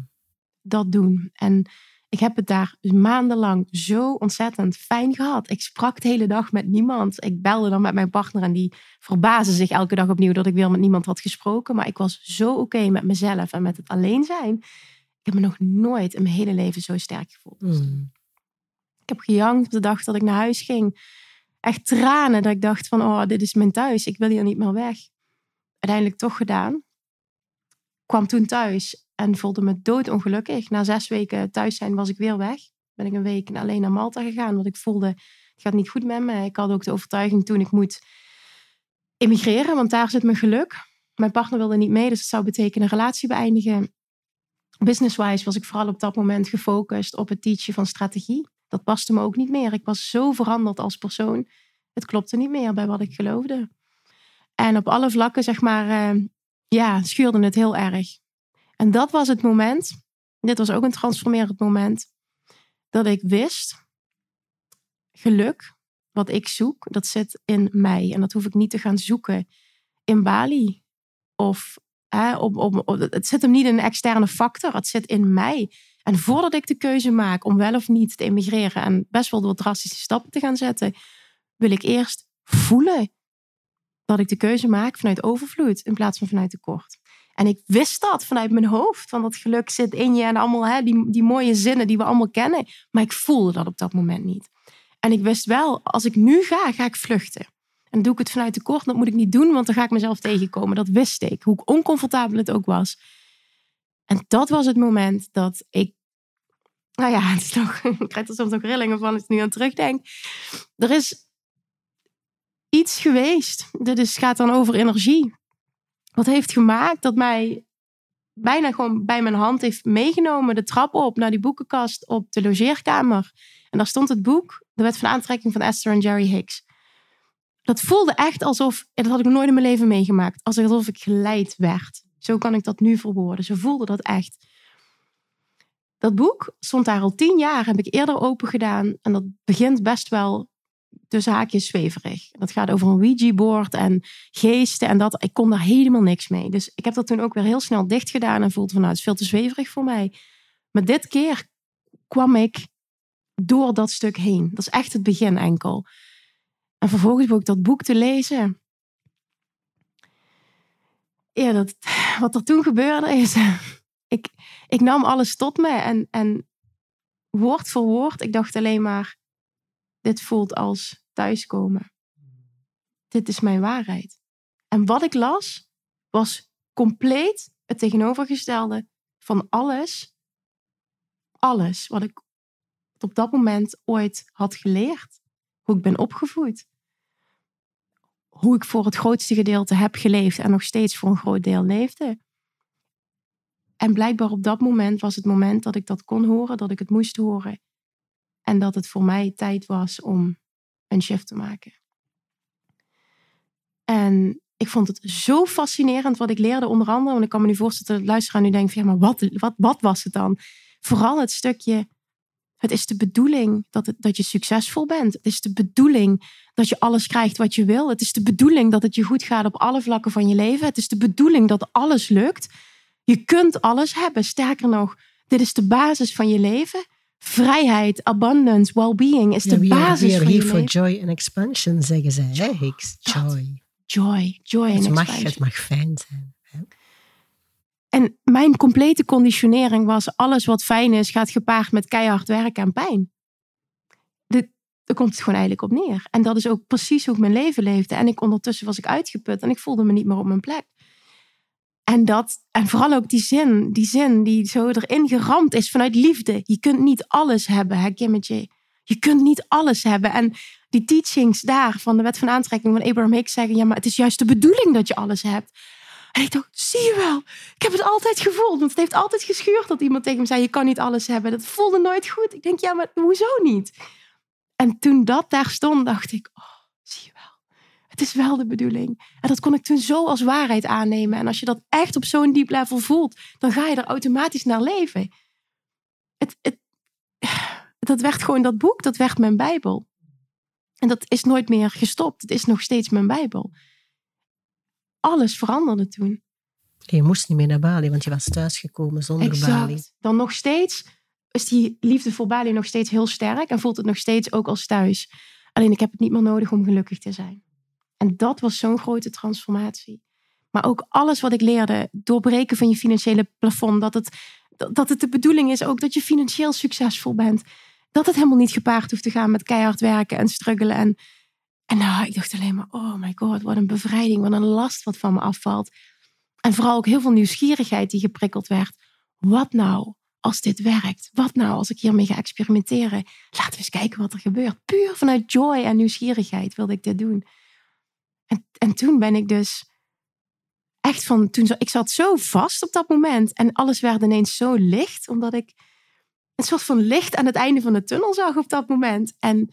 Dat doen. En ik heb het daar maandenlang zo ontzettend fijn gehad. Ik sprak de hele dag met niemand. Ik belde dan met mijn partner en die verbaasde zich elke dag opnieuw dat ik weer met niemand had gesproken. Maar ik was zo oké met mezelf en met het alleen zijn ik heb me nog nooit in mijn hele leven zo sterk gevoeld. Hmm. Ik heb gejankt op de dag dat ik naar huis ging. Echt tranen dat ik dacht van, oh, dit is mijn thuis. Ik wil hier niet meer weg. Uiteindelijk toch gedaan. Kwam toen thuis en voelde me doodongelukkig. Na zes weken thuis zijn was ik weer weg. Ben ik een week alleen naar Malta gegaan. Want ik voelde, het gaat niet goed met me. Ik had ook de overtuiging toen ik moet emigreren. Want daar zit mijn geluk. Mijn partner wilde niet mee, dus het zou betekenen relatie beëindigen business-wise was ik vooral op dat moment gefocust op het teachen van strategie. Dat paste me ook niet meer. Ik was zo veranderd als persoon. Het klopte niet meer bij wat ik geloofde. En op alle vlakken, zeg maar, uh, ja, schuurde het heel erg. En dat was het moment, dit was ook een transformerend moment, dat ik wist, geluk, wat ik zoek, dat zit in mij. En dat hoef ik niet te gaan zoeken in Bali of het zit hem niet in een externe factor, het zit in mij. En voordat ik de keuze maak om wel of niet te emigreren en best wel door drastische stappen te gaan zetten, wil ik eerst voelen dat ik de keuze maak vanuit overvloed in plaats van vanuit tekort. En ik wist dat vanuit mijn hoofd, van dat geluk zit in je en allemaal hè, die, die mooie zinnen die we allemaal kennen. Maar ik voelde dat op dat moment niet. En ik wist wel, als ik nu ga, ga ik vluchten. En doe ik het vanuit tekort, dat moet ik niet doen, want dan ga ik mezelf tegenkomen. Dat wist ik, hoe oncomfortabel het ook was. En dat was het moment dat ik. Nou ja, het is nog, ik krijg er soms nog rillingen van als ik nu aan terugdenk. Er is iets geweest. Dit is, gaat dan over energie. Wat heeft gemaakt dat mij bijna gewoon bij mijn hand heeft meegenomen. De trap op naar die boekenkast op de logeerkamer. En daar stond het boek, De Wet van Aantrekking van Esther en Jerry Hicks. Dat voelde echt alsof, dat had ik nooit in mijn leven meegemaakt, alsof ik geleid werd. Zo kan ik dat nu verwoorden. Ze voelde dat echt. Dat boek stond daar al tien jaar, heb ik eerder open gedaan. En dat begint best wel tussen haakjes zweverig. Dat gaat over een Ouija-board en geesten en dat. Ik kon daar helemaal niks mee. Dus ik heb dat toen ook weer heel snel dicht gedaan en voelde van nou, het is veel te zweverig voor mij. Maar dit keer kwam ik door dat stuk heen. Dat is echt het begin enkel. En vervolgens begon ik dat boek te lezen. Ja, dat, wat er toen gebeurde is, ik, ik nam alles tot me en, en woord voor woord, ik dacht alleen maar, dit voelt als thuiskomen. Dit is mijn waarheid. En wat ik las, was compleet het tegenovergestelde van alles, alles wat ik op dat moment ooit had geleerd. Hoe ik ben opgevoed. Hoe ik voor het grootste gedeelte heb geleefd en nog steeds voor een groot deel leefde. En blijkbaar op dat moment was het moment dat ik dat kon horen, dat ik het moest horen. En dat het voor mij tijd was om een shift te maken. En ik vond het zo fascinerend wat ik leerde, onder andere. Want ik kan me nu voorstellen dat luisteraar nu denkt: ja, maar wat, wat, wat was het dan? Vooral het stukje. Het is de bedoeling dat, het, dat je succesvol bent. Het is de bedoeling dat je alles krijgt wat je wil. Het is de bedoeling dat het je goed gaat op alle vlakken van je leven. Het is de bedoeling dat alles lukt. Je kunt alles hebben. Sterker nog, dit is de basis van je leven. Vrijheid, abundance, well-being is de we basis are van je for joy and expansion, zeggen zij. Hè, Hicks? dat. Joy. Joy, joy Het en mag, expansion. het mag fijn zijn. Hè? En mijn complete conditionering was: alles wat fijn is, gaat gepaard met keihard werken en pijn. De, daar komt het gewoon eigenlijk op neer. En dat is ook precies hoe ik mijn leven leefde. En ik ondertussen was ik uitgeput en ik voelde me niet meer op mijn plek. En dat, en vooral ook die zin, die zin die zo erin geramd is vanuit liefde. Je kunt niet alles hebben, hè, Kimmetje. Je kunt niet alles hebben. En die teachings daar van de wet van aantrekking van Abraham Hicks zeggen: ja, maar het is juist de bedoeling dat je alles hebt. En ik dacht, zie je wel, ik heb het altijd gevoeld. Want het heeft altijd geschuurd dat iemand tegen me zei, je kan niet alles hebben. Dat voelde nooit goed. Ik denk, ja, maar hoezo niet? En toen dat daar stond, dacht ik, oh. Het is wel de bedoeling. En dat kon ik toen zo als waarheid aannemen. En als je dat echt op zo'n diep level voelt, dan ga je er automatisch naar leven. Het, het, dat werd gewoon dat boek, dat werd mijn Bijbel. En dat is nooit meer gestopt. Het is nog steeds mijn Bijbel. Alles veranderde toen. Je moest niet meer naar Bali, want je was thuisgekomen zonder Bali. Exact. Dan nog steeds is die liefde voor Bali nog steeds heel sterk en voelt het nog steeds ook als thuis. Alleen ik heb het niet meer nodig om gelukkig te zijn. En dat was zo'n grote transformatie. Maar ook alles wat ik leerde, doorbreken van je financiële plafond, dat het, dat het de bedoeling is ook dat je financieel succesvol bent. Dat het helemaal niet gepaard hoeft te gaan met keihard werken en struggelen. En, en nou, ik dacht alleen maar, oh my god, wat een bevrijding, wat een last wat van me afvalt. En vooral ook heel veel nieuwsgierigheid die geprikkeld werd. Wat nou als dit werkt? Wat nou als ik hiermee ga experimenteren? Laten we eens kijken wat er gebeurt. Puur vanuit joy en nieuwsgierigheid wilde ik dit doen. En, en toen ben ik dus echt van, toen, ik zat zo vast op dat moment en alles werd ineens zo licht, omdat ik een soort van licht aan het einde van de tunnel zag op dat moment. En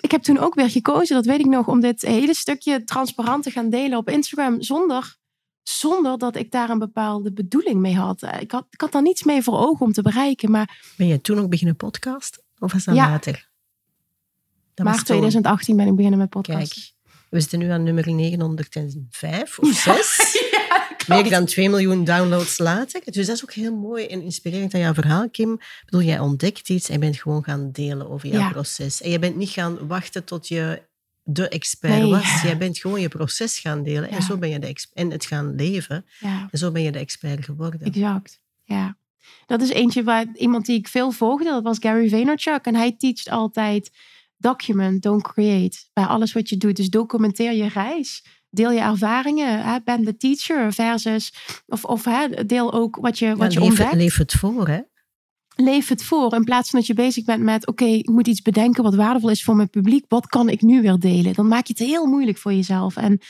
ik heb toen ook weer gekozen, dat weet ik nog, om dit hele stukje transparant te gaan delen op Instagram zonder, zonder dat ik daar een bepaalde bedoeling mee had. Ik had, ik had daar niets mee voor ogen om te bereiken, maar... Ben je toen ook beginnen podcast? Of was dat Ja. later? Dat was maar toen. 2018 ben ik beginnen met podcast. Kijk, we zitten nu aan nummer 905 of 6. Meer dan 2 miljoen downloads later. Dus dat is ook heel mooi en inspirerend aan jouw verhaal, Kim. Ik bedoel, jij ontdekt iets en bent gewoon gaan delen over jouw Ja. proces. En je bent niet gaan wachten tot je de expert Nee. was. Jij bent gewoon je proces gaan delen. En zo ben je de en het gaan leven. En zo ben je de expert geworden. Exact, ja. Dat is eentje waar iemand die ik veel volgde, dat was Gary Vaynerchuk. En hij teacht altijd document, don't create. Bij alles wat je doet. Dus documenteer je reis. Deel je ervaringen. Hè? Ben de teacher versus... Of, of hè, deel ook wat je, wat Ja, je leef, ontdekt. leef het voor, hè? Leef het voor. In plaats van dat je bezig bent met... Oké, ik moet iets bedenken wat waardevol is voor mijn publiek. Wat kan ik nu weer delen? Dan maak je het heel moeilijk voor jezelf. En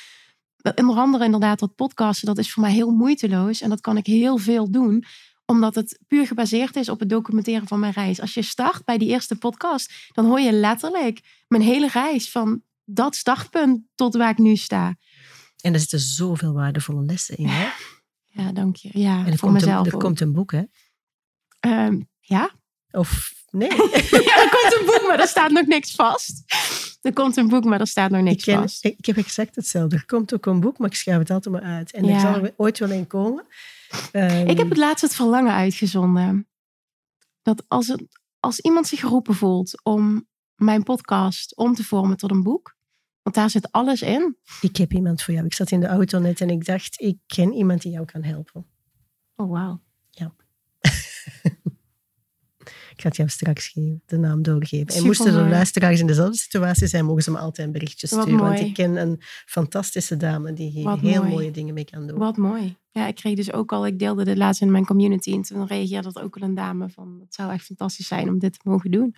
onder andere inderdaad dat podcasten, dat is voor mij heel moeiteloos. En dat kan ik heel veel doen omdat het puur gebaseerd is op het documenteren van mijn reis. Als je start bij die eerste podcast, dan hoor je letterlijk mijn hele reis van dat startpunt tot waar ik nu sta. En er zitten zoveel waardevolle lessen in, hè? Ja, dank je. Ja, en er, voor komt mezelf een, er komt een boek, hè? Ehm, ja. Of nee? ja, er komt een boek, maar er staat nog niks vast. Er komt een boek, maar er staat nog niks ik ken, vast. Ik, heb exact hetzelfde. Er komt ook een boek, maar ik schrijf het altijd maar uit. En er zal er ooit wel een komen. Um, ik heb het laatst het verlangen uitgezonden. Dat als, het, als iemand zich geroepen voelt om mijn podcast om te vormen tot een boek, want daar zit alles in. Ik heb iemand voor jou. Ik zat in de auto net en ik dacht, ik ken iemand die jou kan helpen. Oh, wauw. Ja. ik ga het jou straks geven, de naam doorgeven. en moesten de luisteraars in dezelfde situatie zijn, mogen ze me altijd een berichtje sturen. Want ik ken een fantastische dame die hier Wat heel mooi. mooie dingen mee kan doen. Wat mooi. Ja, ik kreeg dus ook al, ik deelde dit laatst in mijn community en toen reageerde dat ook al een dame van, het zou echt fantastisch zijn om dit te mogen doen.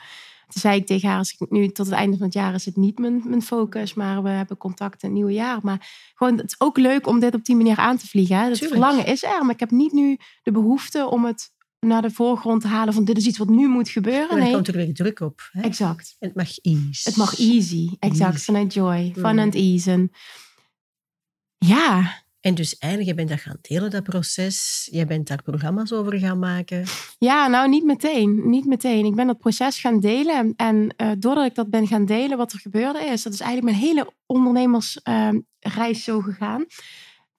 Toen zei ik tegen haar, als ik nu tot het einde van het jaar is het niet mijn, mijn focus, maar we hebben contact in het nieuwe jaar. Maar gewoon, het is ook leuk om dit op die manier aan te vliegen. Hè? Het Tuurlijk. verlangen is er, maar ik heb niet nu de behoefte om het naar de voorgrond te halen van dit is iets wat nu moet gebeuren. En dan Nee, komt er weer druk op. Hè? exact. En het mag ease. Het mag easy, exact. Easy. Vanuit joy, fun Mm. and ease. En ja, En dus eigenlijk, je bent dat gaan delen, dat proces. Je bent daar programma's over gaan maken. Ja, nou niet meteen. Niet meteen. Ik ben dat proces gaan delen. En eh, doordat ik dat ben gaan delen, wat er gebeurde is, dat is eigenlijk mijn hele ondernemersreis zo gegaan.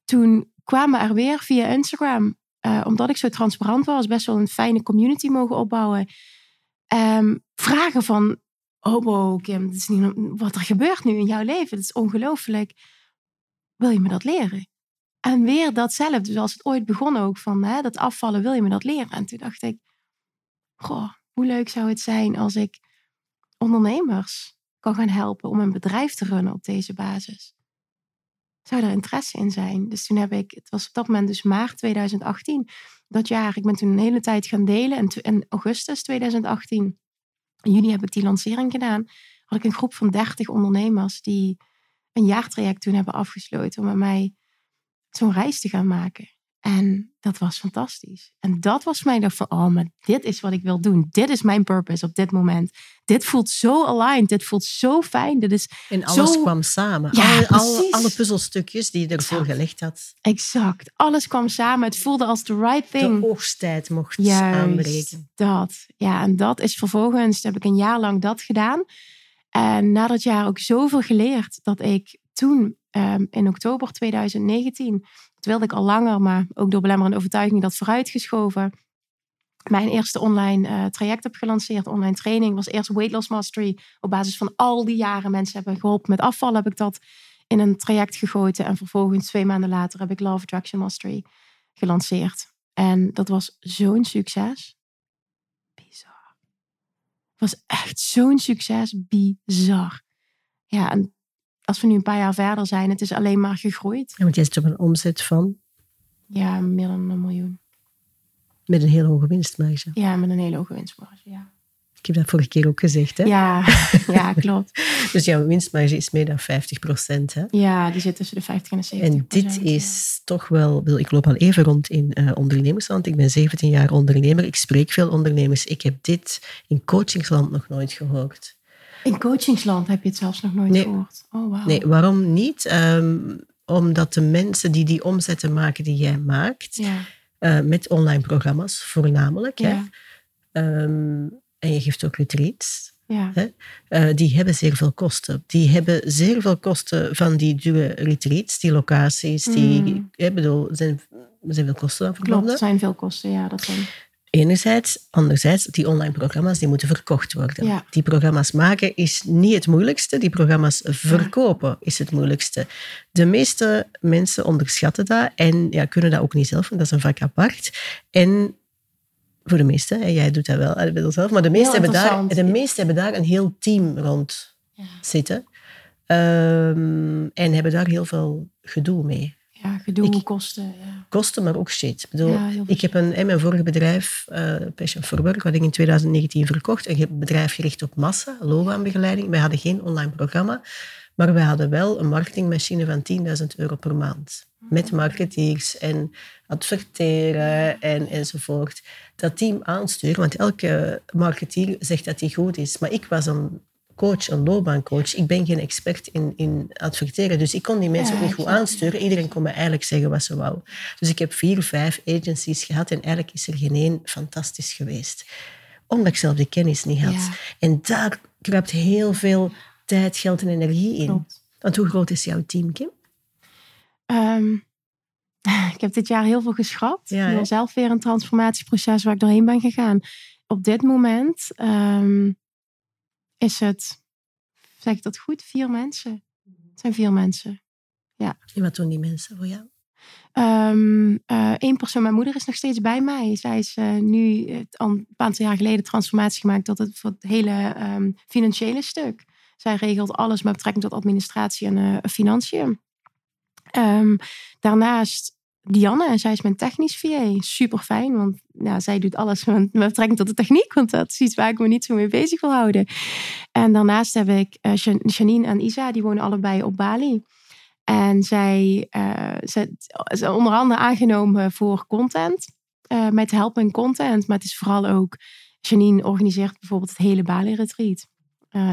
Toen kwamen er weer via Instagram, eh, omdat ik zo transparant was, best wel een fijne community mogen opbouwen. ehm, vragen van, oh wow, Kim, wat er gebeurt nu in jouw leven. Het is ongelooflijk. Wil je me dat leren? En weer datzelfde, zoals het ooit begon ook, van hè, dat afvallen, wil je me dat leren? En toen dacht ik, goh, hoe leuk zou het zijn als ik ondernemers kan gaan helpen om een bedrijf te runnen op deze basis? Zou er interesse in zijn? Dus toen heb ik, het was op dat moment dus maart 2018, dat jaar, ik ben toen een hele tijd gaan delen. En in augustus 2018, in juni heb ik die lancering gedaan, had ik een groep van 30 ondernemers die een jaartraject toen hebben afgesloten om met mij zo'n reis te gaan maken. En dat was fantastisch. En dat was mij dacht van, oh, maar dit is wat ik wil doen. Dit is mijn purpose op dit moment. Dit voelt zo aligned. Dit voelt zo fijn. Dit is En alles Zo- kwam samen. Ja, alle, alle, puzzelstukjes die je ervoor Exact. gelegd had. exact. Alles kwam samen. Het voelde als the right thing. De oogsttijd mocht Juist, aanbreken. dat. Ja, en dat is vervolgens, heb ik een jaar lang dat gedaan. En na dat jaar ook zoveel geleerd dat ik toen ehm, in oktober 2019, dat wilde ik al langer, maar ook door belemmerende overtuiging dat vooruitgeschoven, mijn eerste online eh, traject heb gelanceerd. Online training was eerst Weight Loss Mastery. Op basis van al die jaren mensen hebben geholpen met afvallen, heb ik dat in een traject gegoten. En vervolgens twee maanden later heb ik Love Attraction Mastery gelanceerd. En dat was zo'n succes. Bizar. Was echt zo'n succes. Bizar. Ja, als we nu een paar jaar verder zijn, het is alleen maar gegroeid. Ja, want jij zit op een omzet van Ja, meer dan een miljoen. met een hele hoge winstmarge. Ja, met een hele hoge winstmarge. Ja, Ik heb dat vorige keer ook gezegd. Hè? ja, ja klopt. Dus jouw winstmarge is meer dan 50 procent. Hè? Ja, die zit tussen de 50 en de 70 En dit is toch wel... wil- Ik loop al even rond in eh ondernemersland. Ik ben 17 jaar ondernemer. Ik spreek veel ondernemers. Ik heb dit in coachingsland nog nooit gehoord. In coachingsland heb je het zelfs nog nooit Nee. gehoord. Oh, wauw. Nee, waarom niet? Ehm, omdat de mensen die die omzetten maken die jij maakt, Ja, eh, met online programma's voornamelijk, hè, ehm, en je geeft ook retreats, ja. Hè? eh, die hebben zeer veel kosten. Die hebben zeer veel kosten van die dure retreats, die locaties, die, Mm. ik bedoel, er zijn, zijn veel kosten aan Klopt, verbonden. er zijn veel kosten. Ja, dat zijn... Enerzijds, anderzijds, die online programma's die moeten verkocht worden. Ja. Die programma's maken is niet het moeilijkste. Die programma's verkopen is het moeilijkste. De meeste mensen onderschatten dat en ja, kunnen dat ook niet zelf, want dat is een vak apart. En voor de meesten, en jij doet dat wel eh, jezelf, maar de meesten, hebben daar, de meesten hebben daar een heel team rond Ja. zitten. Ehm, en hebben daar heel veel gedoe mee. Ja, gedoe, Ik- kosten. Ja. Kosten, maar ook shit. Ik, bedoel, Ja, ik heb een, in mijn vorige bedrijf, eh, Passion for Work, wat ik in 2019 verkocht, een ge- bedrijf gericht op massa, loopbaanbegeleiding. Wij hadden geen online programma, Maar we hadden wel een marketingmachine van 10.000 euro per maand. Met marketeers en adverteren en, enzovoort. Dat team aansturen, want elke marketeer zegt dat hij goed is. Maar ik was een coach, een loopbaancoach. Ik ben geen expert in, in adverteren, dus ik kon die mensen ook niet goed aansturen. Iedereen kon me eigenlijk zeggen wat ze wou. Dus ik heb vier, vijf agencies gehad en eigenlijk is er geen één fantastisch geweest. Omdat ik zelf die kennis niet had. En daar kruipt heel veel tijd, geld en energie in. Want hoe groot is jouw team, Kim? Ehm, ik heb dit jaar heel veel geschrapt. Ja, zelf weer een transformatieproces waar ik doorheen ben gegaan. Op dit moment um, is het, zeg ik dat goed, vier mensen. Het zijn vier mensen. Ja. En wat doen die mensen voor jou? Eén ehm, persoon, mijn moeder, is nog steeds bij mij. Zij is uh, nu al een aantal jaar geleden transformatie gemaakt tot het, voor het hele financiële stuk. Zij regelt alles met betrekking tot administratie en uh, financiën. Um, daarnaast Dianne, en zij is mijn technisch VA. Super fijn, want ja, zij doet alles met betrekking tot de techniek, want dat is iets waar ik me niet zo mee bezig wil houden. En daarnaast heb ik Janine en Isa, die wonen allebei op Bali. En zij uh, onder andere aangenomen voor content, uh, mij te helpen in content, maar het is vooral ook, Janine organiseert bijvoorbeeld het hele Bali-retreat.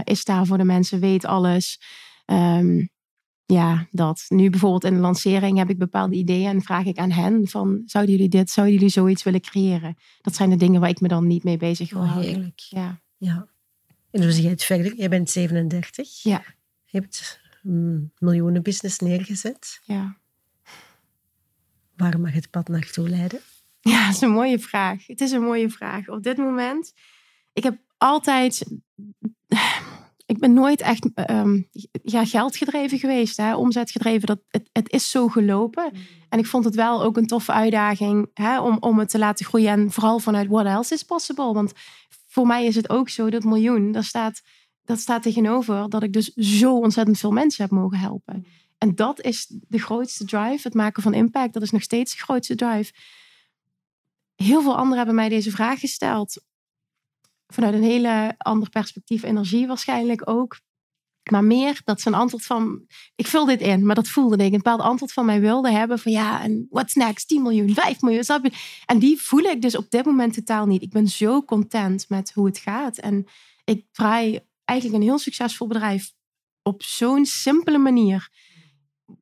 is daar voor de mensen, weet alles. Um, ja, dat. Nu bijvoorbeeld in de lancering heb ik bepaalde ideeën en vraag ik aan hen van, zouden jullie dit, zouden jullie zoiets willen creëren? Dat zijn de dingen waar ik me dan niet mee bezig wil oh, Heerlijk. Ja. ja. En hoe zie je het verder? Jij bent 37. Ja. Je hebt een miljoenen business neergezet. Ja. Waar mag het pad naartoe leiden? Ja, dat is een mooie vraag. Het is een mooie vraag. Op dit moment, ik heb altijd ik ben nooit echt um, ja, geldgedreven geweest, hè, omzetgedreven. Dat, het, het is zo gelopen. Mm. En ik vond het wel ook een toffe uitdaging hè, om, om het te laten groeien. En vooral vanuit what else is possible. Want voor mij is het ook zo, dat miljoen, dat staat, dat staat tegenover dat ik dus zo ontzettend veel mensen heb mogen helpen. Mm. En dat is de grootste drive, het maken van impact. Dat is nog steeds de grootste drive. Heel veel anderen hebben mij deze vraag gesteld vanuit een hele ander perspectief, energie waarschijnlijk ook. Maar meer dat ze een antwoord van, ik vul dit in, maar dat voelde ik, een bepaald antwoord van mij wilde hebben van ja, en what's next? 10 miljoen, 5 miljoen? En die voel ik dus op dit moment totaal niet. Ik ben zo content met hoe het gaat. En ik draai eigenlijk een heel succesvol bedrijf op zo'n simpele manier.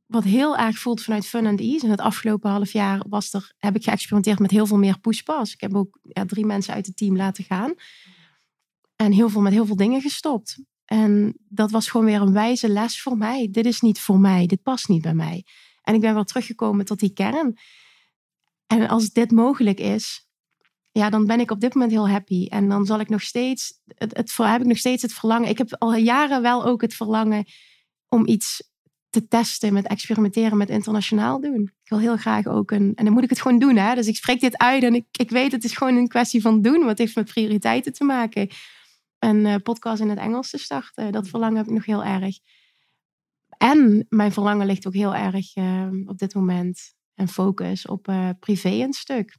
Wat heel erg voelt vanuit fun and ease. En het afgelopen half jaar was er, heb ik geëxperimenteerd met heel veel meer pushpas. Ik heb ook ja, drie mensen uit het team laten gaan. En heel veel met heel veel dingen gestopt. En dat was gewoon weer een wijze les voor mij. Dit is niet voor mij, dit past niet bij mij. En ik ben wel teruggekomen tot die kern. En als dit mogelijk is, ja, dan ben ik op dit moment heel happy. En dan zal ik nog steeds, het, het, heb ik nog steeds het verlangen. Ik heb al jaren wel ook het verlangen om iets te testen, met experimenteren, met internationaal doen. Ik wil heel graag ook een, en dan moet ik het gewoon doen. Hè? Dus ik spreek dit uit en ik, ik weet het is gewoon een kwestie van doen. Wat heeft met prioriteiten te maken een uh, podcast in het Engels te starten. Dat verlangen heb ik nog heel erg. En mijn verlangen ligt ook heel erg uh, op dit moment en focus op uh, privé een stuk.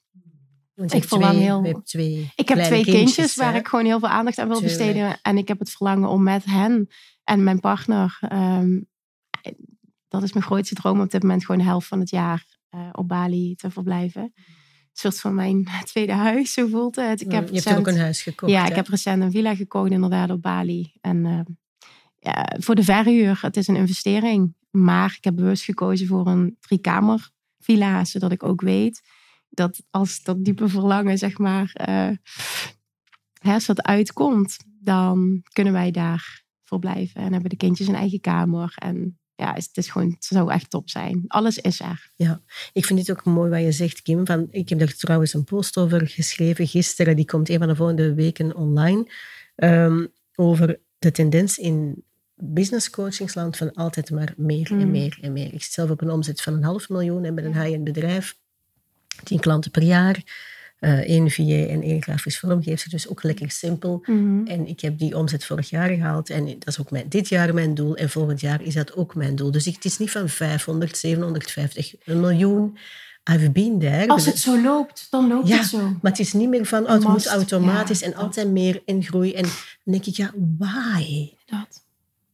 Want ik verlang twee, heel. Twee ik heb twee kindjes, waar ik gewoon heel veel aandacht aan wil besteden. En ik heb het verlangen om met hen en mijn partner. Um, dat is mijn grootste droom op dit moment, gewoon de helft van het jaar uh, op Bali te verblijven soort van mijn tweede huis, zo voelt het. Ik heb je hebt ook een huis gekocht. Ja, ik heb recent een villa gekocht inderdaad op Bali. En uh, ja, voor de verhuur, het is een investering. Maar ik heb bewust gekozen voor een driekamer villa, zodat ik ook weet dat als dat diepe verlangen, zeg maar, uh, hè, als dat uitkomt, dan kunnen wij daar verblijven. En hebben de kindjes een eigen kamer. En ja, het, is gewoon, het zou echt top zijn. Alles is er. Ja, ik vind het ook mooi wat je zegt, Kim. Van, ik heb er trouwens een post over geschreven gisteren. Die komt een van de volgende weken online. Ehm, over de tendens in business coachingsland van altijd maar meer en mm. meer en meer. Ik zit zelf op een omzet van een half miljoen en met een high-end bedrijf. Tien klanten per jaar één VA en één grafisch vormgever. Dus ook lekker simpel. Mhm. En ik heb die omzet vorig jaar gehaald. En dat is ook mijn, dit jaar mijn doel. En volgend jaar is dat ook mijn doel. Dus het is niet van 500, 750, een miljoen. I've been there. Als het zo loopt, dan loopt het zo. Maar het is niet meer van, oh, het moet automatisch en altijd meer in groei. En dan denk ik, ja, why? Dat.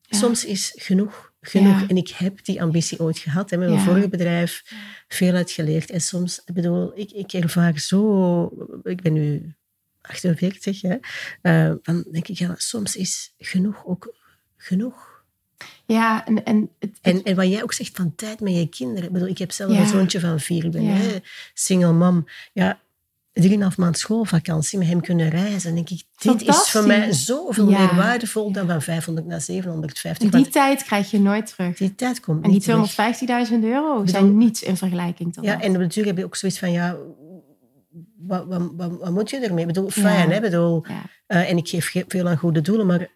Soms is genoeg genoeg. Ja. En ik heb die ambitie ooit gehad. Hè, met mijn Ja. vorige bedrijf veel uitgeleerd. En soms, ik bedoel, ik, ik ervaar zo... Ik ben nu 48, hè. eh, dan denk ik, ja, soms is genoeg ook genoeg. Ja, en, en, het, En, en wat jij ook zegt van tijd met je kinderen. Ik bedoel, ik heb zelf Ja. een zoontje van vier. Ik ben hè, single mom. Ja, drieënhalf maand schoolvakantie met hem kunnen reizen. Dan denk ik, dit is voor mij zoveel Ja. meer waardevol dan van 500 naar 750. die tijd krijg je nooit terug. die tijd komt En die niet terug. 250.000 euro bedoel- zijn niets in vergelijking tot Ja, dat. en natuurlijk heb je ook zoiets van, ja, wat, wat, wat, wat moet je ermee? Ik bedoel, Ja. fijn, hè? Bedoel, Ja. eh, en ik geef ge- veel aan goede doelen, maar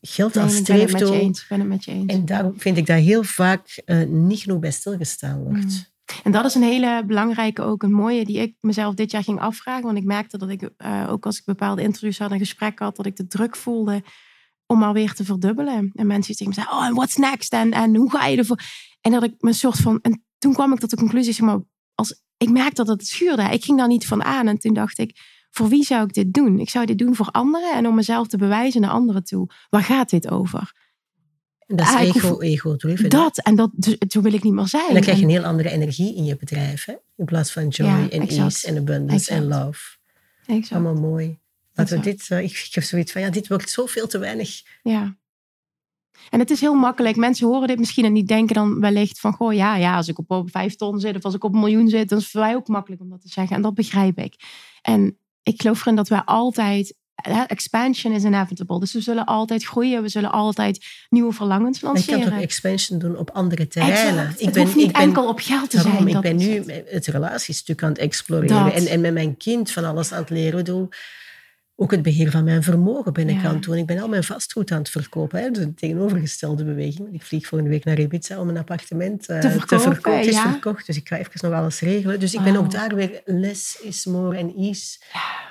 geld als streefdoel... Ik ben het met je eens. En daar vind ik dat heel vaak eh, niet genoeg bij stilgestaan wordt. Mm. En dat is een hele belangrijke, ook een mooie, die ik mezelf dit jaar ging afvragen. Want ik merkte dat ik, eh, ook als ik bepaalde interviews had en gesprekken had, dat ik de druk voelde om alweer te verdubbelen. En mensen tegen me oh, en what's next? En, en hoe ga je ervoor? En dat ik me soort van, en toen kwam ik tot de conclusie, zeg maar, als, ik merkte dat het schuurde. Ik ging daar niet van aan. En toen dacht ik, voor wie zou ik dit doen? Ik zou dit doen voor anderen en om mezelf te bewijzen naar anderen toe. Waar gaat dit over? Dat is Ah, ego, ego-driven. hè? Dat, en dat, dus, zo wil ik niet meer zijn. En dan krijg je En- een heel andere energie in je bedrijf. Hè? In plaats van joy Ja, en exact. ease en abundance en love. Exact. Allemaal mooi. Laten we dit, eh, ik, ik heb zoiets van, ja, dit wordt zoveel te weinig. Ja. En het is heel makkelijk. Mensen horen dit misschien en die denken dan wellicht van... Goh, ja, ja, als ik op, op vijf ton zit of als ik op een miljoen zit... dan is het voor mij ook makkelijk om dat te zeggen. En dat begrijp ik. En ik geloof erin dat wij altijd... Expansion is inevitable. Dus we zullen altijd groeien. We zullen altijd nieuwe verlangens Maar je kan lanceren. toch expansion doen op andere terreinen. Exact. het hoeft niet enkel op geld te Daarom, zijn. ik dat ben nu het. relatiestuk aan het exploreren. En, en met mijn kind van alles aan het leren. Ik bedoel, ook het beheer van mijn vermogen ben ik Ja. aan het doen. Ik ben al mijn vastgoed aan het verkopen. Hè. Dus een tegenovergestelde beweging. Ik vlieg volgende week naar Ibiza om een appartement eh, Te verkopen, Het is ja. verkocht, dus ik ga even nog alles regelen. Dus ik ben ook daar weer less is more en ease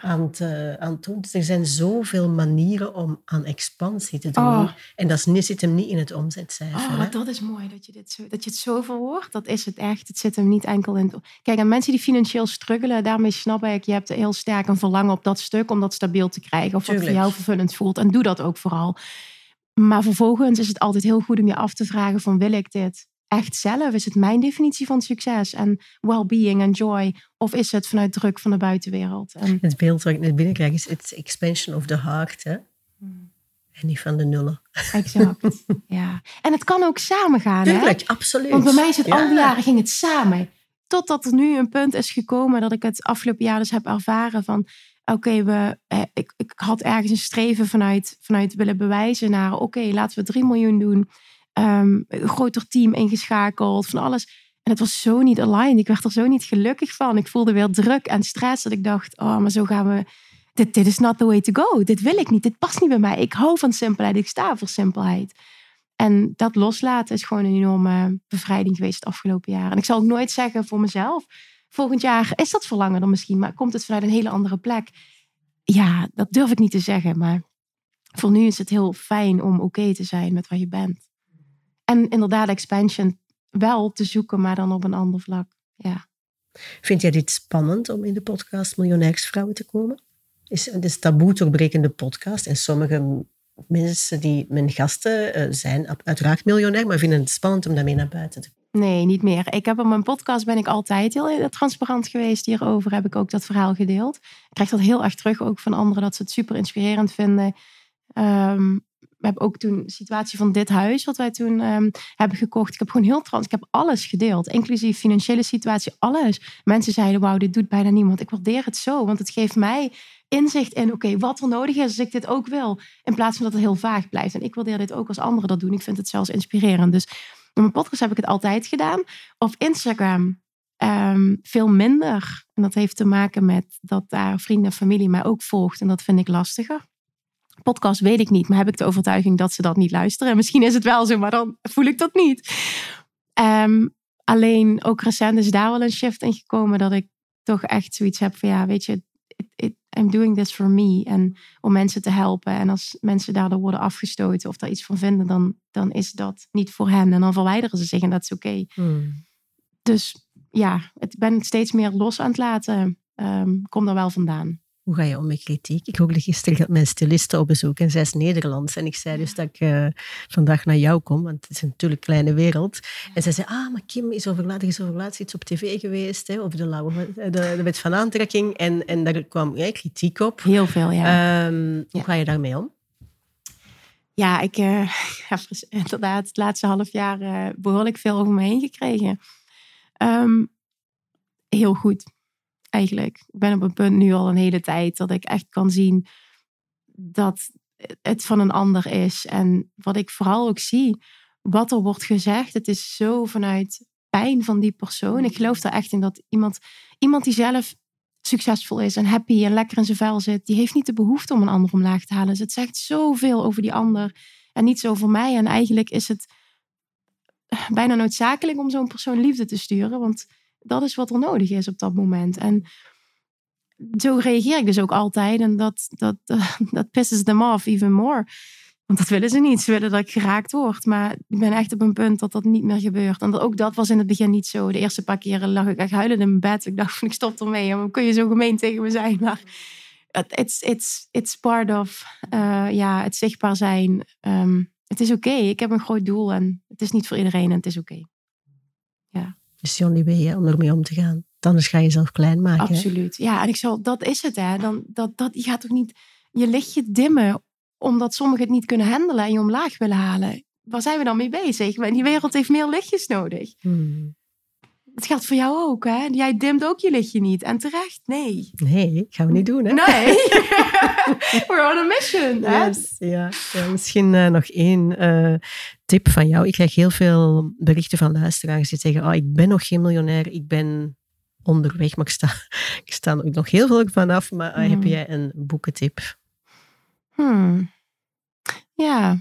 aan, het, eh, aan het doen. Dus er zijn zoveel manieren om aan expansie te doen. Oh. En dat is, zit hem niet in het omzetcijfer. Oh, hè. dat is mooi dat je, dit zo, dat je het zo verwoordt. Dat is het echt. Het zit hem niet enkel in. het- Kijk, en mensen die financieel struggelen, daarmee snap ik, je hebt heel sterk een verlangen op dat stuk om dat stabiel te krijgen. Of wat voor Tuurlijk. jou vervullend voelt. En doe dat ook vooral. Maar vervolgens is het altijd heel goed om je af te vragen van wil ik dit echt zelf? Is het mijn definitie van succes en well-being en joy? Of is het vanuit druk van de buitenwereld? En, Het beeld wat ik net binnenkrijg is it's expansion of the heart. Hè? En niet van de nullen. exact. ja. En het kan ook samen gaan. hè? Tuurlijk, absoluut. Want bij mij is het Ja. al die jaren ging het samen. Totdat er nu een punt is gekomen dat ik het afgelopen jaar dus heb ervaren van... Oké, we, eh, ik, ik had ergens een streven vanuit, vanuit willen bewijzen naar... Oké, laten we 3 miljoen doen. Ehm, een groter team ingeschakeld, van alles. En het was zo niet aligned. Ik werd er zo niet gelukkig van. Ik voelde weer druk en stress. Dat ik dacht, oh, maar zo gaan we... Dit, dit is not the way to go. Dit wil ik niet. Dit past niet bij mij. Ik hou van simpelheid. Ik sta voor simpelheid. En dat loslaten is gewoon een enorme bevrijding geweest het afgelopen jaar. En ik zal ook nooit zeggen voor mezelf. Volgend jaar is dat verlangen dan misschien, maar komt het vanuit een hele andere plek? Ja, dat durf ik niet te zeggen. Maar voor nu is het heel fijn om oké te zijn met waar je bent. En inderdaad, expansion wel te zoeken, maar dan op een ander vlak. Ja. Vind jij dit spannend om in de podcast Miljonairsvrouwen te komen? Is, het taboe doorbrekende podcast. En sommige mensen die mijn gasten eh, zijn uiteraard miljonair, maar vinden het spannend om daarmee naar buiten te komen. Nee, niet meer. Ik heb op mijn podcast ben ik altijd heel transparant geweest. Hierover heb ik ook dat verhaal gedeeld. Ik krijg dat heel erg terug ook van anderen dat ze het super inspirerend vinden. Ehm, we hebben ook toen de situatie van dit huis, wat wij toen ehm, hebben gekocht. Ik heb gewoon heel trans. Ik heb alles gedeeld, inclusief financiële situatie, alles. Mensen zeiden: Wauw, dit doet bijna niemand. Ik waardeer het zo, want het geeft mij inzicht in: oké, wat er nodig is als ik dit ook wil. In plaats van dat het heel vaag blijft. En ik waardeer dit ook als anderen dat doen. Ik vind het zelfs inspirerend. Dus op mijn podcast heb ik het altijd gedaan. Op Instagram ehm, veel minder. En dat heeft te maken met dat daar vrienden en familie mij ook volgt. En dat vind ik lastiger. Podcast weet ik niet, maar heb ik de overtuiging dat ze dat niet luisteren. En misschien is het wel zo, maar dan voel ik dat niet. Ehm, alleen ook recent is daar wel een shift in gekomen dat ik toch echt zoiets heb van ja, weet je, I'm doing this for me. En om mensen te helpen. En als mensen daardoor worden afgestoten of daar iets van vinden, dan, dan is dat niet voor hen. En dan verwijderen ze zich en dat is oké. Hmm. Dus ja, ik ben het steeds meer los aan het laten. Ehm kom er wel vandaan. Hoe ga je om met kritiek? Ik hoorde gisteren dat mijn styliste op bezoek en zij is Nederlands. En ik zei dus dat ik uh, vandaag naar jou kom, want het is natuurlijk een kleine wereld. En zij zei, ah, maar Kim is over later, is over laatst iets op tv geweest, hè, over de, lauwe, de, de wet van aantrekking. En, en daar kwam ja, kritiek op. Heel veel, ja. Um, hoe ga je daarmee om? Ja, ik uh, heb inderdaad het laatste half jaar uh, behoorlijk veel over me heen gekregen. Um, heel goed eigenlijk. Ik ben op een punt nu al een hele tijd dat ik echt kan zien dat het van een ander is. En wat ik vooral ook zie, wat er wordt gezegd, het is zo vanuit pijn van die persoon. Ik geloof er echt in dat iemand, iemand die zelf succesvol is en happy en lekker in zijn vel zit, die heeft niet de behoefte om een ander omlaag te halen. Dus het zegt zoveel over die ander en niet zo over mij. En eigenlijk is het bijna noodzakelijk om zo'n persoon liefde te sturen, want dat is wat er nodig is op dat moment. En zo reageer ik dus ook altijd. En dat, dat, dat pisses them off even more. Want dat willen ze niet. Ze willen dat ik geraakt word. Maar ik ben echt op een punt dat dat niet meer gebeurt. En ook dat was in het begin niet zo. De eerste paar keren lag ik echt huilend in mijn bed. Ik dacht van ik stop ermee. Hoe kun je zo gemeen tegen me zijn? Maar it's, it's, it's part of uh, ja, het zichtbaar zijn. Um, het is oké. Ik heb een groot doel. En het is niet voor iedereen. En het is oké. Ja is de only way om ermee om te gaan. Anders ga je jezelf klein maken. Absoluut. Ja, en ik zal, dat is het. Hè. Dan, dat, dat, je gaat toch niet je lichtje dimmen omdat sommigen het niet kunnen handelen en je omlaag willen halen. Waar zijn we dan mee bezig? Die wereld heeft meer lichtjes nodig. Hmm. Het geldt voor jou ook, hè? Jij dimt ook je lichtje niet. En terecht, nee. Nee, gaan we niet doen, hè? Nee. We're on a mission, hè? Yes, ja. ja. Misschien uh, nog één uh, tip van jou. Ik krijg heel veel berichten van luisteraars die zeggen, oh, ik ben nog geen miljonair, ik ben onderweg, maar ik sta, ik sta er nog heel veel vanaf. Maar uh, heb jij een boekentip? Hmm. Ja,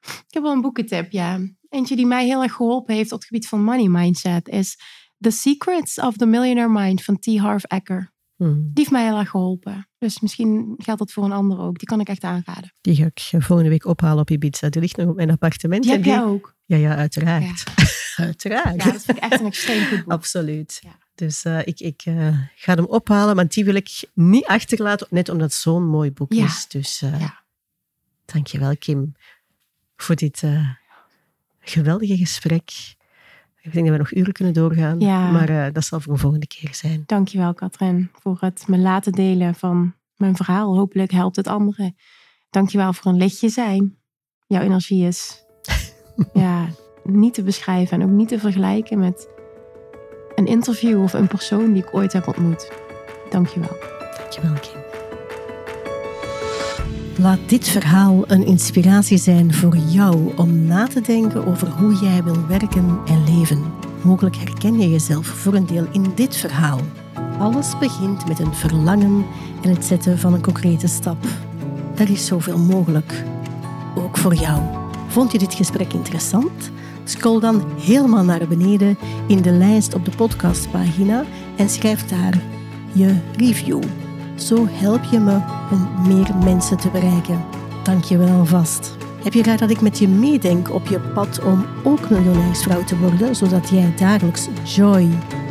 ik heb wel een boekentip, ja. Eentje die mij heel erg geholpen heeft op het gebied van money mindset is The Secrets of the Millionaire Mind van T. Harv Eker. Hmm. Die heeft mij heel erg geholpen. Dus misschien geldt dat voor een ander ook. Die kan ik echt aanraden. Die ga ik volgende week ophalen op Ibiza. Die ligt nog op mijn appartement. Die heb jij ook? Ja, ja, uiteraard. uiteraard. Ja, dat vind ik echt een extreem goed boek. Absoluut. Ja. Dus uh, ik, ik uh, ga hem ophalen, maar die wil ik niet achterlaten, net omdat het zo'n mooi boek ja. is. Dus uh, ja. dankjewel Kim voor dit geweldige gesprek. Ik denk dat we nog uren kunnen doorgaan, ja. maar uh, dat zal voor een volgende keer zijn. Dankjewel, Katrin, voor het me laten delen van mijn verhaal. Hopelijk helpt het anderen. Dankjewel voor een lichtje zijn. Jouw energie is ja, niet te beschrijven en ook niet te vergelijken met een interview of een persoon die ik ooit heb ontmoet. Dankjewel. Dankjewel, Kim. Laat dit verhaal een inspiratie zijn voor jou om na te denken over hoe jij wil werken en leven. Mogelijk herken je jezelf voor een deel in dit verhaal. Alles begint met een verlangen en het zetten van een concrete stap. Er is zoveel mogelijk. Ook voor jou. Vond je dit gesprek interessant? Scroll dan helemaal naar beneden in de lijst op de podcastpagina en schrijf daar je review. Zo help je me om meer mensen te bereiken. Dank je wel alvast. Heb je graag dat ik met je meedenk op je pad om ook miljonairsvrouw te worden, zodat jij dagelijks joy,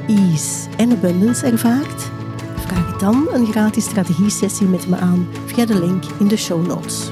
ease en abundance ervaart? Vraag dan een gratis strategie-sessie met me aan via de link in de show notes.